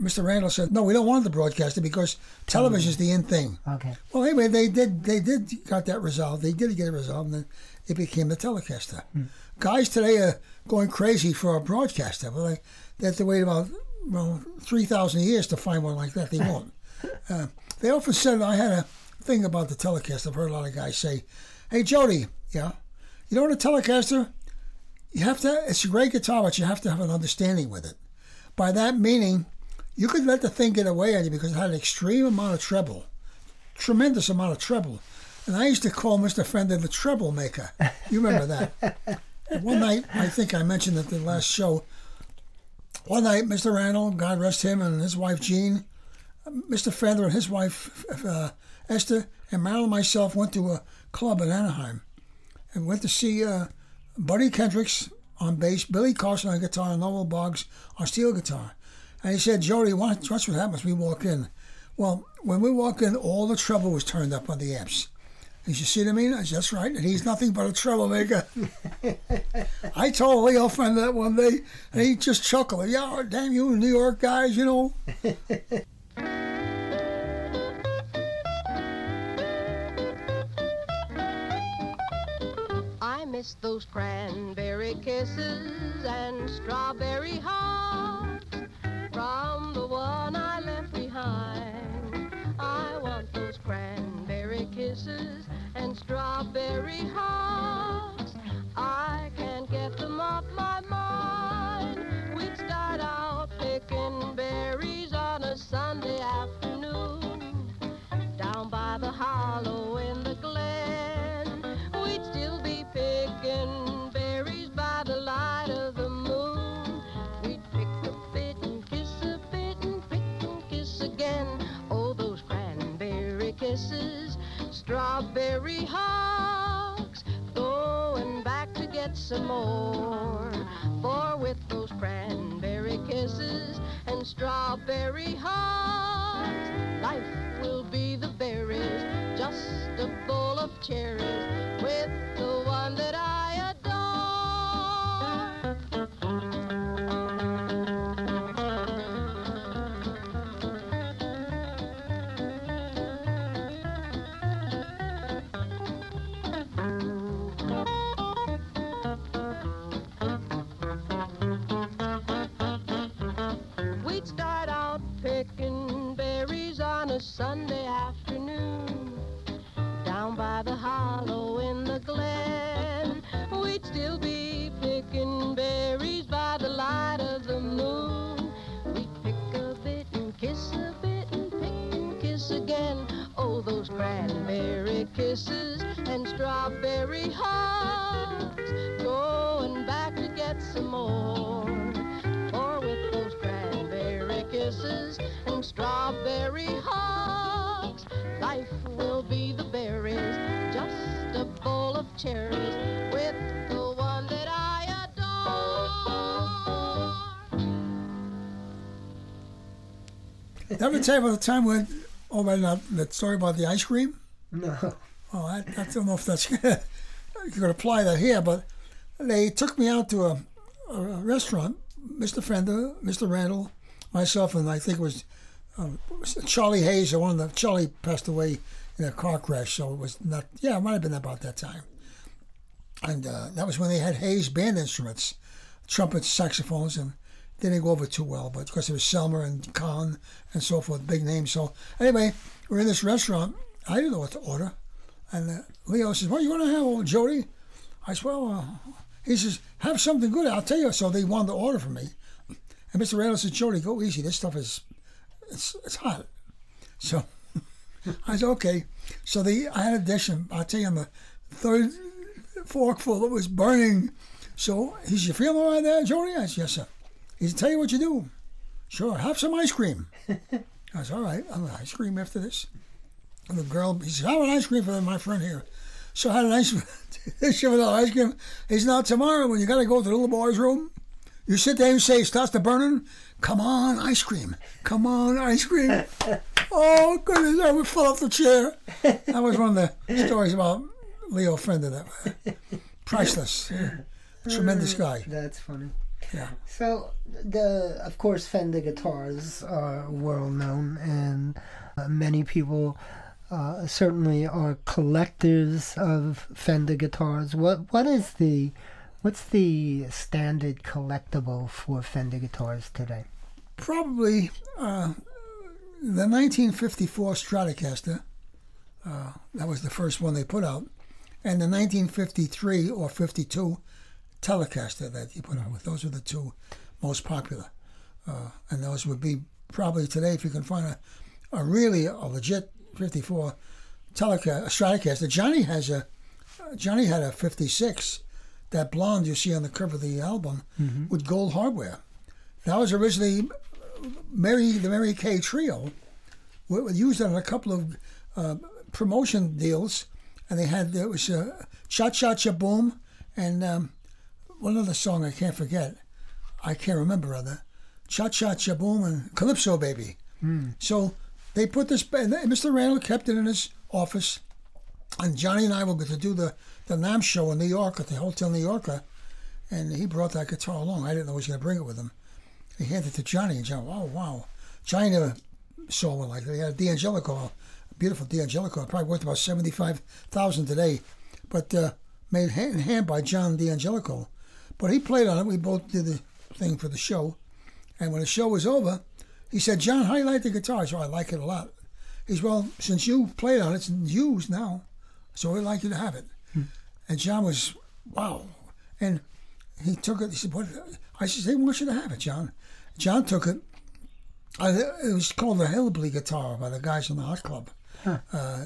Mr. Randall said, "No, we don't want the broadcaster because television is the in thing." Okay. Well, anyway, they did. They did got that resolved. They did get it resolved, and then it became the Telecaster. Guys today are going crazy for a broadcaster. Well, they, they have to wait about well three thousand years to find one like that. They [LAUGHS] won't. uh, they often said I had a thing about the Telecaster. I've heard a lot of guys say, "Hey, Jody, yeah, you know the Telecaster." You have to. It's a great guitar, but you have to have an understanding with it. By that meaning, you could let the thing get away on you because it had an extreme amount of treble, tremendous amount of treble. And I used to call Mr. Fender the treble maker. You remember that? [LAUGHS] One night, I think I mentioned at the last show. One night, Mr. Randall, God rest him, and his wife Jean, Mr. Fender and his wife uh, Esther, and Marilyn and myself went to a club in Anaheim, and went to see uh, Buddy Kendricks on bass, Billy Carson on guitar, and Noel Boggs on steel guitar. And he said, Jody, watch, what happens we walk in. Well, when we walk in, all the treble was turned up on the amps. And you see what I mean? I said, That's right. And he's nothing but a troublemaker. [LAUGHS] I told Leo Fender that one day, and he just chuckled. Yeah, damn you New York guys, you know. [LAUGHS] Those cranberry kisses and strawberry hearts from the one I left behind. I want those cranberry kisses and strawberry hearts. I can't get them off my mind. We'd start out picking berries on a Sunday afternoon strawberry hugs, going back to get some more. For with those cranberry kisses and strawberry hugs, life will be the berries, just a bowl of cherries with the one that I hollow in the glen, we'd still be picking berries by the light of the moon. We'd pick a bit and kiss a bit and pick and kiss again. Oh, those cranberry kisses and strawberry hugs. Going back to get some more. Or with those cranberry kisses and strawberry hugs, life will be the of cherries with the one that I adore. Ever tell you about the time when, oh, man, that, that story about the ice cream? No. Oh, I, I don't know if that's [LAUGHS] you could apply that here, but they took me out to a, a restaurant. Mr. Fender, Mr. Randall, myself, and I think it was um, Charlie Hayes. Or one of the Charlie passed away in a car crash, so it was not. Yeah, it might have been about that time. And uh, that was when they had Hayes band instruments, trumpets, saxophones, and they didn't go over too well. But because it was Selmer and Conn and so forth, big names. So anyway, we're in this restaurant. I didn't know what to order. And uh, Leo says, "What you want to have, old Jody?" I said, "Well," uh, he says, "Have something good. I'll tell you." So they wanted to order from me, and Mr. Randall says, "Jody, go easy. This stuff is, it's it's hot." So [LAUGHS] I said, "Okay." So the I had a dish, and I'll tell you, on the third forkful, it was burning. So he said, "You feeling all right there, Jody?" I said, "Yes, sir." He said, "Tell you what you do. Sure, have some ice cream." [LAUGHS] I said, "All right, I'll have ice cream after this." And the girl, he said, "Have an ice cream for my friend here." So I had an ice dish [LAUGHS] of ice cream. He said, "Now tomorrow, when you got to go to the little boy's room, you sit there and say, it starts to burning. Come on, ice cream. Come on, ice cream." [LAUGHS] oh goodness, I would fall off the chair. That was one of the stories about Leo Fender. That [LAUGHS] priceless, tremendous guy. That's funny. Yeah. So the of course Fender guitars are well known, and uh, many people uh, certainly are collectors of Fender guitars. What what is the what's the standard collectible for Fender guitars today? Probably uh, the 1954 Stratocaster. Uh, that was the first one they put out, and the 1953 or 52 Telecaster that he put out with. Those are the two most popular, uh, and those would be probably today if you can find a, a really a legit 54 Telecaster, Stratocaster. Johnny has a Johnny had a 56, that blonde you see on the cover of the album with gold hardware. That was originally Mary the Mary Kay Trio. We we used it on a couple of uh, promotion deals, and they had there was uh, Cha Cha Cha Boom and um, one other song I can't forget. I can't remember rather. Cha Cha Cha Boom and Calypso Baby. So they put this. And Mr. Randall kept it in his office, and Johnny and I were going to do the the NAMM show in New York at the Hotel New Yorker, and he brought that guitar along. I didn't know he was going to bring it with him. He handed it to Johnny, and Johnny, oh wow, Johnny never saw one like that. He had a D'Angelico, a beautiful D'Angelico, probably worth about seventy five thousand today, but uh, made hand in hand by John D'Angelico. But he played on it. We both did the thing for the show, and when the show was over, he said, "John, how you like the guitar?" So I like it a lot. He's well, since you played on it, it's used now, so I'd like you to have it. And John was, wow. And he took it. He said, "What?" I said, "They want you to have it, John." John took it. Uh, it was called the Hillbilly guitar by the guys in the Hot Club. Uh,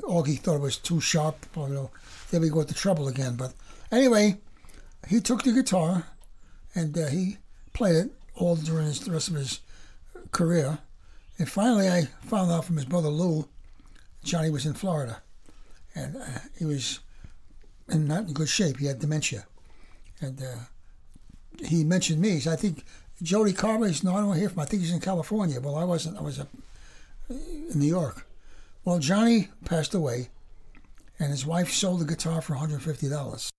Augie thought it was too sharp. You know, then we go to trouble again. But anyway, he took the guitar and uh, he played it all during his, the rest of his career. And finally, I found out from his brother Lou, Johnny was in Florida, and uh, he was in not in good shape. He had dementia, and uh, he mentioned me. He said, I think Jody Carver. He's no, I don't hear from. I think he's in California. Well, I wasn't. I was up in New York. Well, Johnny passed away, and his wife sold the guitar for $150.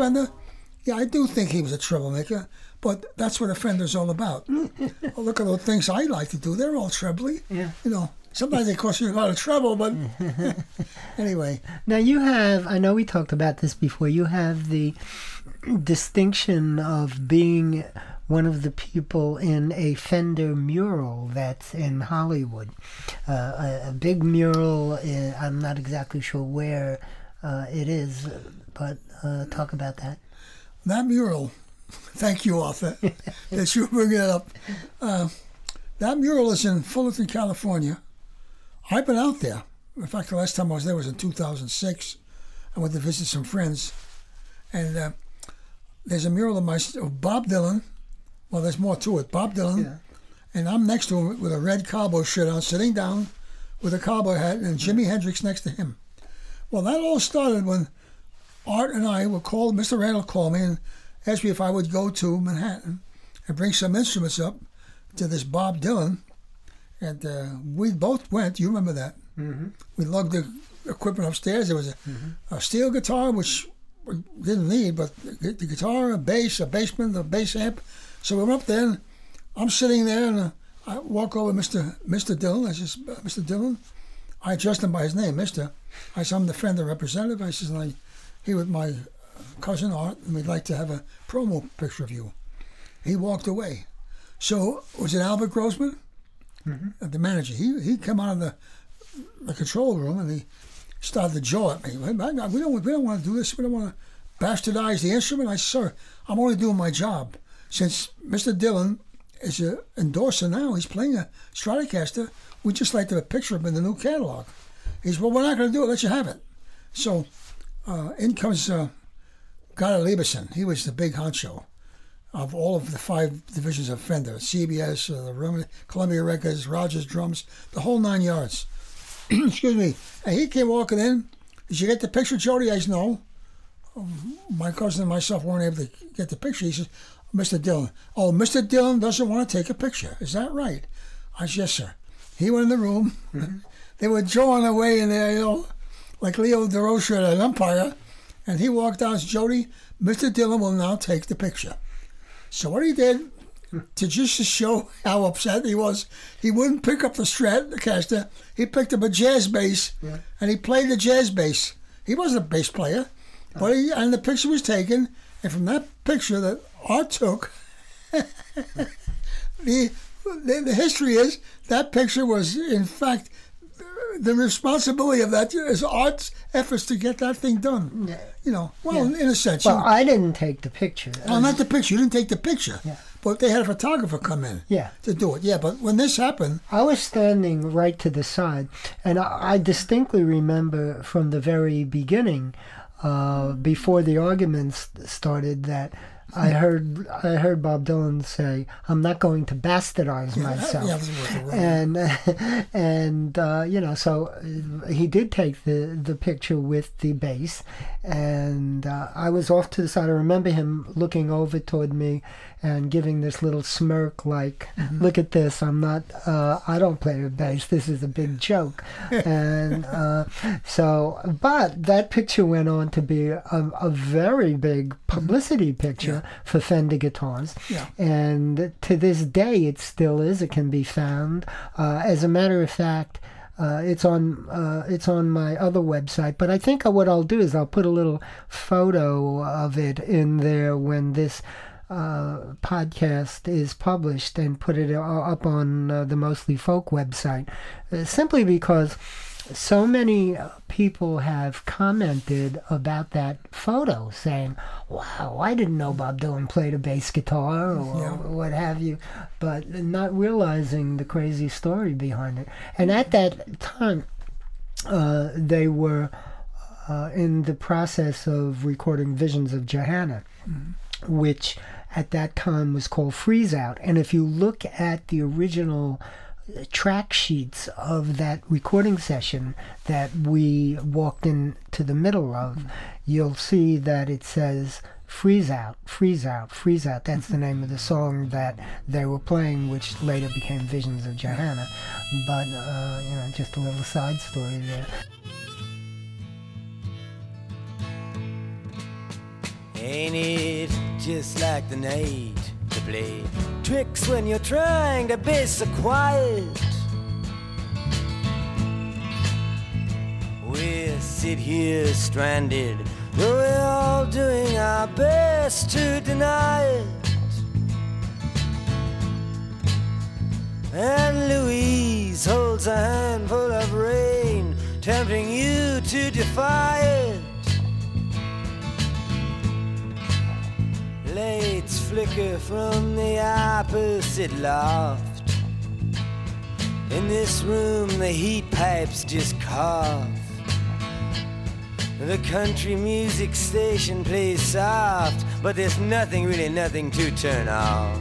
Fender? Yeah, I do think he was a troublemaker, but that's what a fender's all about. [LAUGHS] Oh, look at all the things I like to do. They're all trebly. Yeah. You know, sometimes they cost you a lot of trouble, but [LAUGHS] anyway. Now, you have, I know we talked about this before, you have the distinction of being one of the people in a Fender mural that's in Hollywood. Uh, a, a, big mural, in, I'm not exactly sure where uh, it is, but uh, talk about that. That mural, thank you, Arthur, [LAUGHS] that you bring it up. Uh, that mural is in Fullerton, California. I've been out there. In fact, the last time I was there was in 2006. I went to visit some friends, and uh, there's a mural of my of Bob Dylan. Well, there's more to it. Bob Dylan, yeah. and I'm next to him with a red cowboy shirt on, sitting down with a cowboy hat, and Jimi Hendrix next to him. Well, that all started when Art and I were called. Mr. Randall called me and asked me if I would go to Manhattan and bring some instruments up to this Bob Dylan, and uh, we both went. You remember that? Mm-hmm. We lugged the equipment upstairs. There was a, a steel guitar, which we didn't need, but the, the guitar, a bass, a bassman, the bass amp. So we went up there, and I'm sitting there, and uh, I walk over Mr. Mr. Dylan. I says, "Uh, Mr. Dylan, I addressed him by his name, Mister. I said, I'm the Fender representative. I says, and I, he with my cousin Art, and we'd like to have a promo picture of you. He walked away. So was it Albert Grossman, uh, the manager? He he came out of the the control room and he started to jaw at me. We don't we don't want to do this. We don't want to bastardize the instrument. I said, sir, I'm only doing my job. Since Mr. Dylan is a endorser now, he's playing a Stratocaster. We'd just like to have a picture of him in the new catalog. He said, well, we're not going to do it. Let you have it. So uh, in comes uh, Guy Lieberson. He was the big honcho of all of the five divisions of Fender, CBS, uh, the Roman, Columbia Records, Rogers Drums, the whole nine yards. [CLEARS THROAT] Excuse me. And he came walking in. Did you get the picture, Jody? I said, no. My cousin and myself weren't able to get the picture. He says, Mr. Dylan. Oh, Mr. Dylan doesn't want to take a picture. Is that right? I said, yes, sir. He went in the room. [LAUGHS] they were drawing away in there, you know, like Leo Durocher at an umpire. And he walked out and said, Jody, Mr. Dylan will now take the picture. So what he did, to just to show how upset he was, he wouldn't pick up the Stratocaster. He picked up a jazz bass, and he played the jazz bass. He wasn't a bass player, but he and the picture was taken. And from that picture that Art took, [LAUGHS] the, the the history is that picture was in fact the responsibility of that is Art's efforts to get that thing done. You know, well, in a sense. Well, you- I didn't take the picture. well, not the picture. You didn't take the picture. Yeah. But they had a photographer come in Yeah. to do it. Yeah, but when this happened, I was standing right to the side, and I, I distinctly remember from the very beginning, uh, before the arguments started, that I heard I heard Bob Dylan say, "I'm not going to bastardize myself." yeah, that was the word. and [LAUGHS] and uh, you know, so uh, he did take the the picture with the bass, and uh, I was off to the side. I remember him looking over toward me and giving this little smirk, like, "Look at this! I'm not. Uh, I don't play the bass. This is a big joke." [LAUGHS] and uh, so, but that picture went on to be a, a very big publicity picture for Fender guitars, Yeah. and to this day it still is. It can be found. Uh, as a matter of fact. Uh, it's on uh, it's on my other website, but I think what I'll do is I'll put a little photo of it in there when this uh, podcast is published and put it uh, up on uh, the Mostly Folk website, simply because so many uh, people have commented about that photo, saying, "Wow, I didn't know Bob Dylan played a bass guitar or Yeah. what have you," but not realizing the crazy story behind it. And at that time, uh, they were uh, in the process of recording Visions of Johanna, which at that time was called Freeze Out. And if you look at the original track sheets of that recording session that we walked into the middle of, you'll see that it says Freeze Out, Freeze Out, Freeze Out. That's the name of the song that they were playing, which later became Visions of Johanna. But, uh, you know, just a little side story there. Ain't it just like the night play tricks when you're trying to be so quiet? We sit here stranded, though we're all doing our best to deny it. And Louise holds a handful of rain, tempting you to defy it. Lights flicker from the opposite loft. In this room, the heat pipes just cough. The country music station plays soft, but there's nothing, really nothing to turn off.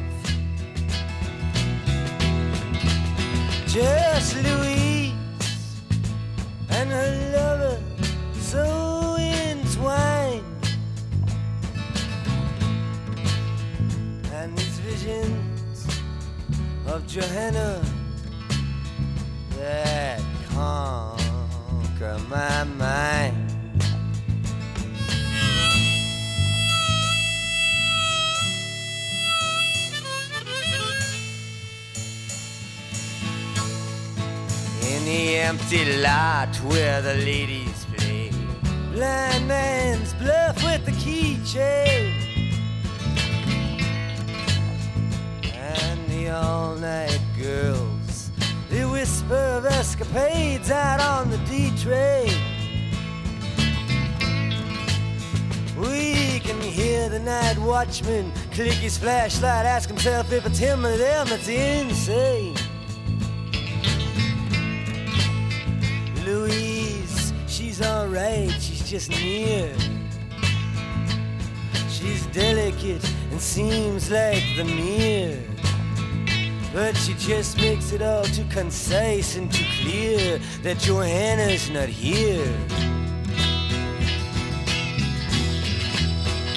Just Louise and her lover so visions of Johanna that conquer my mind. In the empty lot where the ladies play Blind man's bluff with the keychain The all-night girls They whisper of escapades out on the D-train We can hear the night watchman click his flashlight Ask himself if it's him or them that's insane Louise, she's alright, she's just near. She's delicate and seems like the mirror. But she just makes it all too concise and too clear that Johanna's not here.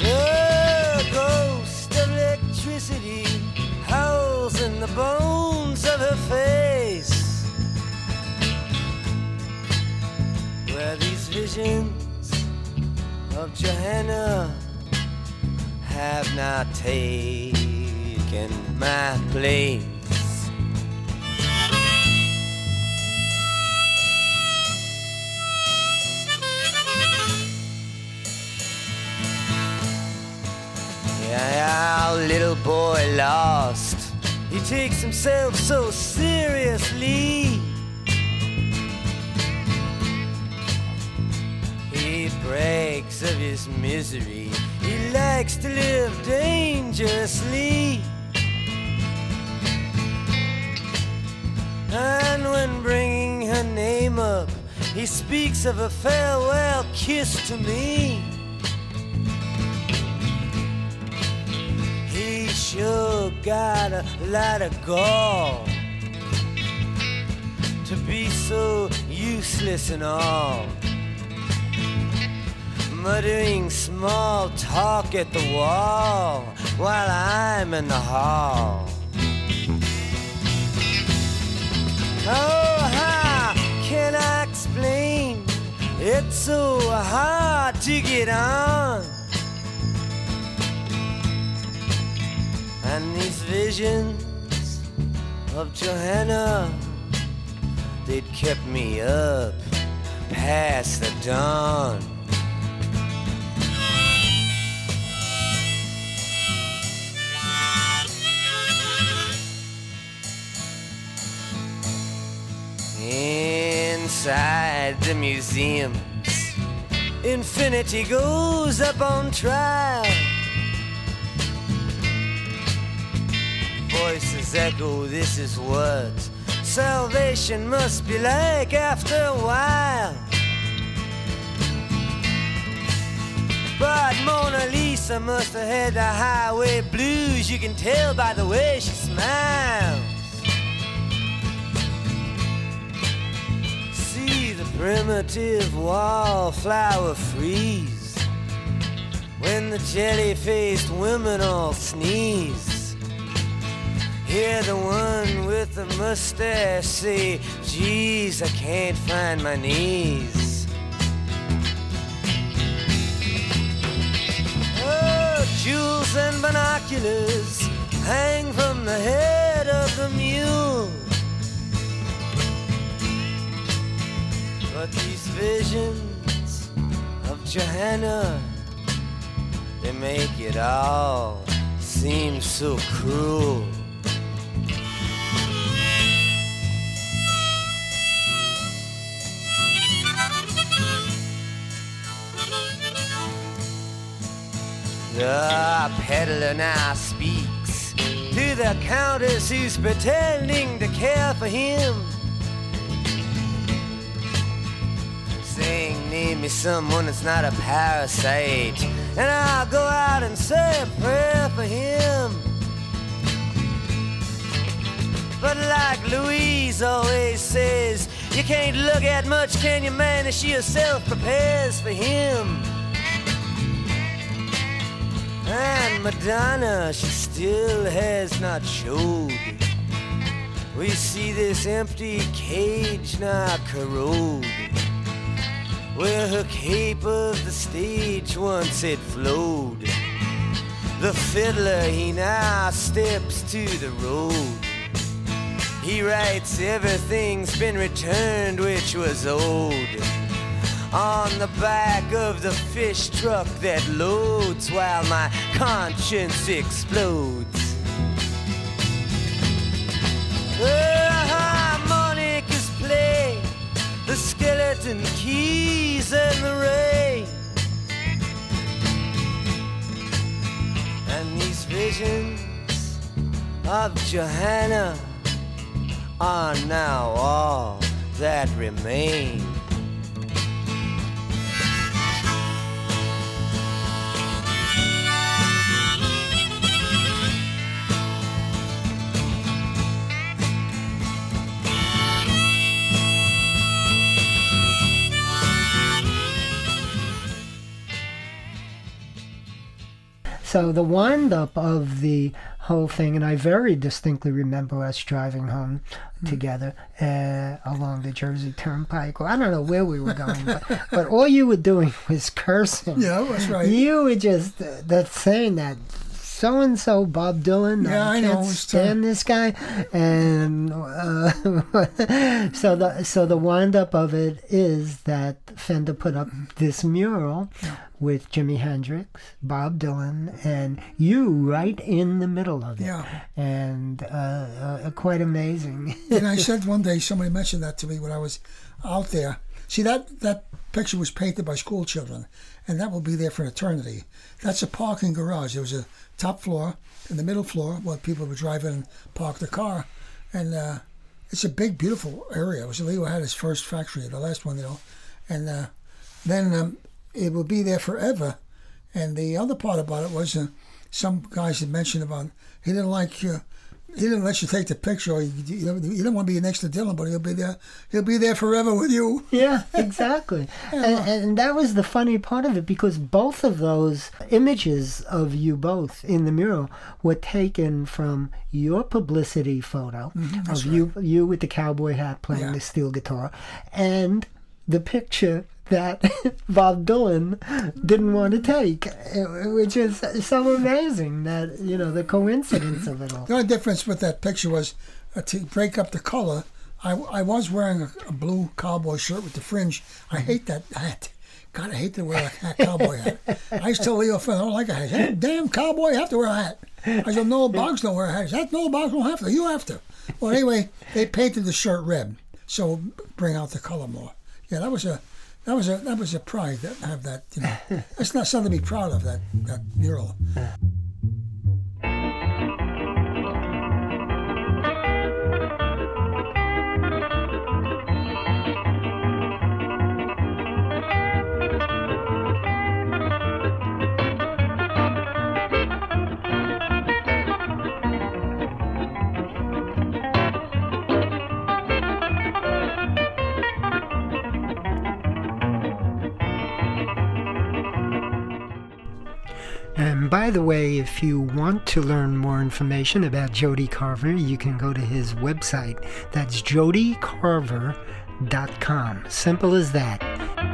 The ghost of electricity howls in the bones of her face. Where these visions of Johanna have not taken my place. Our little boy lost. He takes himself so seriously. He breaks of his misery. He likes to live dangerously. And when bringing her name up, he speaks of a farewell kiss to me. Sure got a lot of gall to be so useless and all muttering small talk at the wall while I'm in the hall. Oh, how can I explain? It's so hard to get on. And these visions of Johanna, they'd kept me up past the dawn. Inside the museums, infinity goes up on trial. Voices echo, this is what salvation must be like after a while. But Mona Lisa must have had the highway blues. You can tell by the way she smiles. See the primitive wallflower freeze when the jelly faced women all sneeze. Hear the one with the mustache say, Geez, I can't find my knees. Oh, jewels and binoculars hang from the head of the mule. But these visions of Johanna, they make it all seem so cruel. The peddler now speaks to the countess who's pretending to care for him. Saying, name me someone that's not a parasite, and I'll go out and say a prayer for him. But like Louise always says, you can't look at much, can you, man? As she herself prepares for him. And Madonna, she still has not showed. We see this empty cage now corrode. Where her cape of the stage once it flowed. The fiddler, he now steps to the road. He writes, everything's been returned which was old on the back of the fish truck that loads while my conscience explodes. Uh-huh, the harmonicas play, the skeleton keys and the rain. And these visions of Johanna are now all that remain. So the wind up of the whole thing, and I very distinctly remember us driving home together uh, along the Jersey Turnpike. Or I don't know where we were going, but, but all you were doing [LAUGHS] was cursing. Yeah, that's right. You were just uh, that saying that so and so Bob Dylan. Yeah, I I can't know, stand this guy, and uh, [LAUGHS] so the so the wind up of it is that Fender put up this mural with Jimi Hendrix, Bob Dylan, and you right in the middle of it. Yeah. and uh, uh, quite amazing. [LAUGHS] and I said one day, somebody mentioned that to me when I was out there. See, that, that picture was painted by school children, and that will be there for eternity. That's a parking garage. There was a top floor and the middle floor where people would drive in and park their car. And uh, it's a big, beautiful area. It was Leo had his first factory, the last one, you know. And uh, then um, it will be there forever. And the other part about it was uh, some guys had mentioned about he didn't like uh, he didn't let you take the picture. You, you, don't- you don't want to be next to Dylan, but he'll be there. He'll be there forever with you. [LAUGHS] Yeah, exactly. [LAUGHS] and, and that was the funny part of it because both of those images of you both in the mural were taken from your publicity photo mm-hmm, of you you with the cowboy hat playing Yeah. the steel guitar and the picture that [LAUGHS] Bob Dylan didn't want to take, which is so amazing that you know the coincidence of it all. The only difference with that picture was uh, to break up the color. I, I was wearing a, a blue cowboy shirt with the fringe. I hate that hat. God, I hate to wear a hat, cowboy hat. I used to tell Leo Finn, I don't like a hat. Damn cowboy, you have to wear a hat. I said, no, Boggs don't wear a hat. Said, Noel Boggs don't have to. You have to. Well, anyway, they painted the shirt red, so bring out the color more. Yeah, that was a that was a that was a pride that have that. You know, [LAUGHS] that's not something to be proud of. That that mural. And by the way, if you want to learn more information about Jody Carver, you can go to his website. That's jodycarver.com. Simple as that.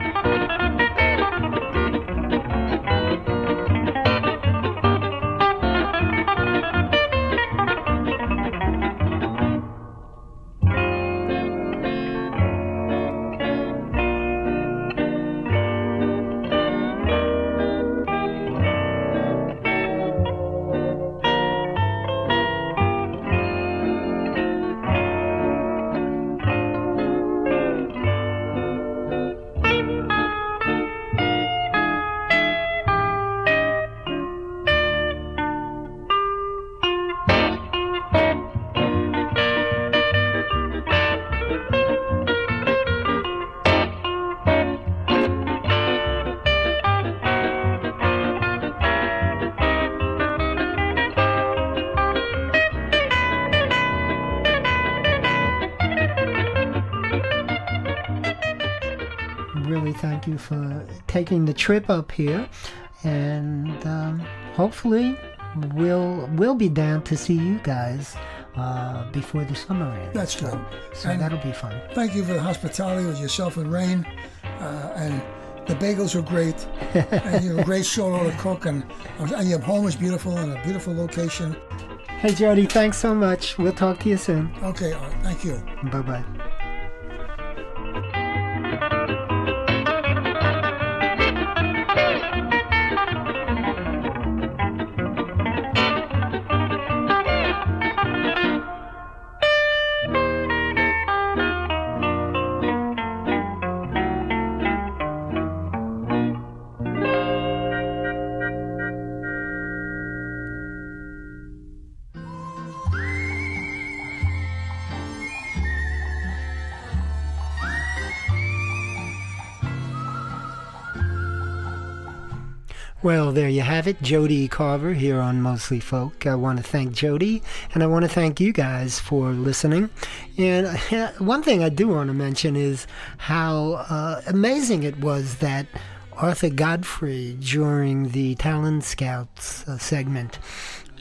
Taking the trip up here, and um, hopefully we'll we'll be down to see you guys uh, before the summer ends. That's good. So And- that'll be fun. Thank you for the hospitality with yourself and Rain. Uh, and the bagels were great. [LAUGHS] and you're a great solo to cook. And, and your home is beautiful and a beautiful location. Hey Jody, thanks so much. We'll talk to you soon. Okay, all right, thank you. Bye bye. There you have it. Jody Carver here on Mostly Folk. I want to thank Jody and I want to thank you guys for listening. And [LAUGHS] one thing I do want to mention is how uh, amazing it was that Arthur Godfrey, during the Talent Scouts uh, segment,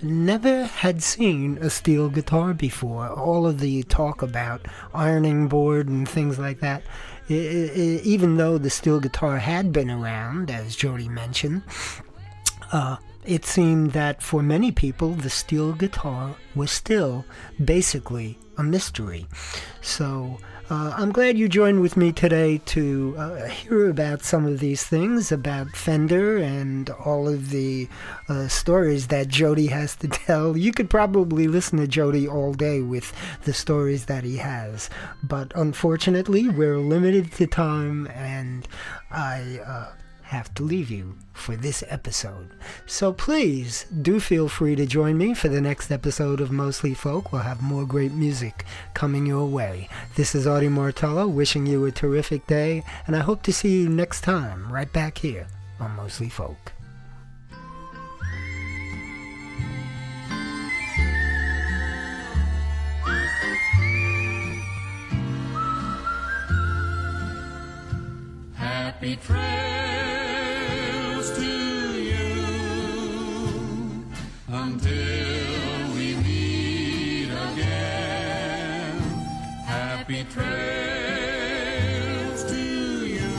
never had seen a steel guitar before. All of the talk about ironing board and things like that, even though the steel guitar had been around, as Jody mentioned, uh, it seemed that for many people the steel guitar was still basically a mystery. So uh, I'm glad you joined with me today to uh, hear about some of these things about Fender and all of the uh, stories that Jody has to [LAUGHS] tell. You could probably listen to Jody all day with the stories that he has, but unfortunately, we're limited to time, and I. Have to leave you for this episode. So please do feel free to join me for the next episode of Mostly Folk. We'll have more great music coming your way. This is Artie Martello wishing you a terrific day, and I hope to see you next time right back here on Mostly Folk. Happy trails until we meet again. Happy trails to you.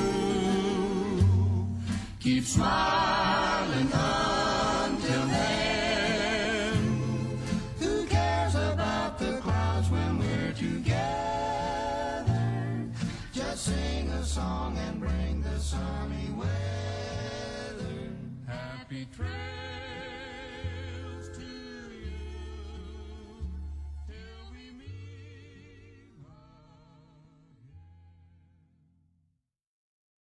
Keep smiling until then. Who cares about the crowds when we're together? Just sing a song and bring the sunny weather. Happy trails.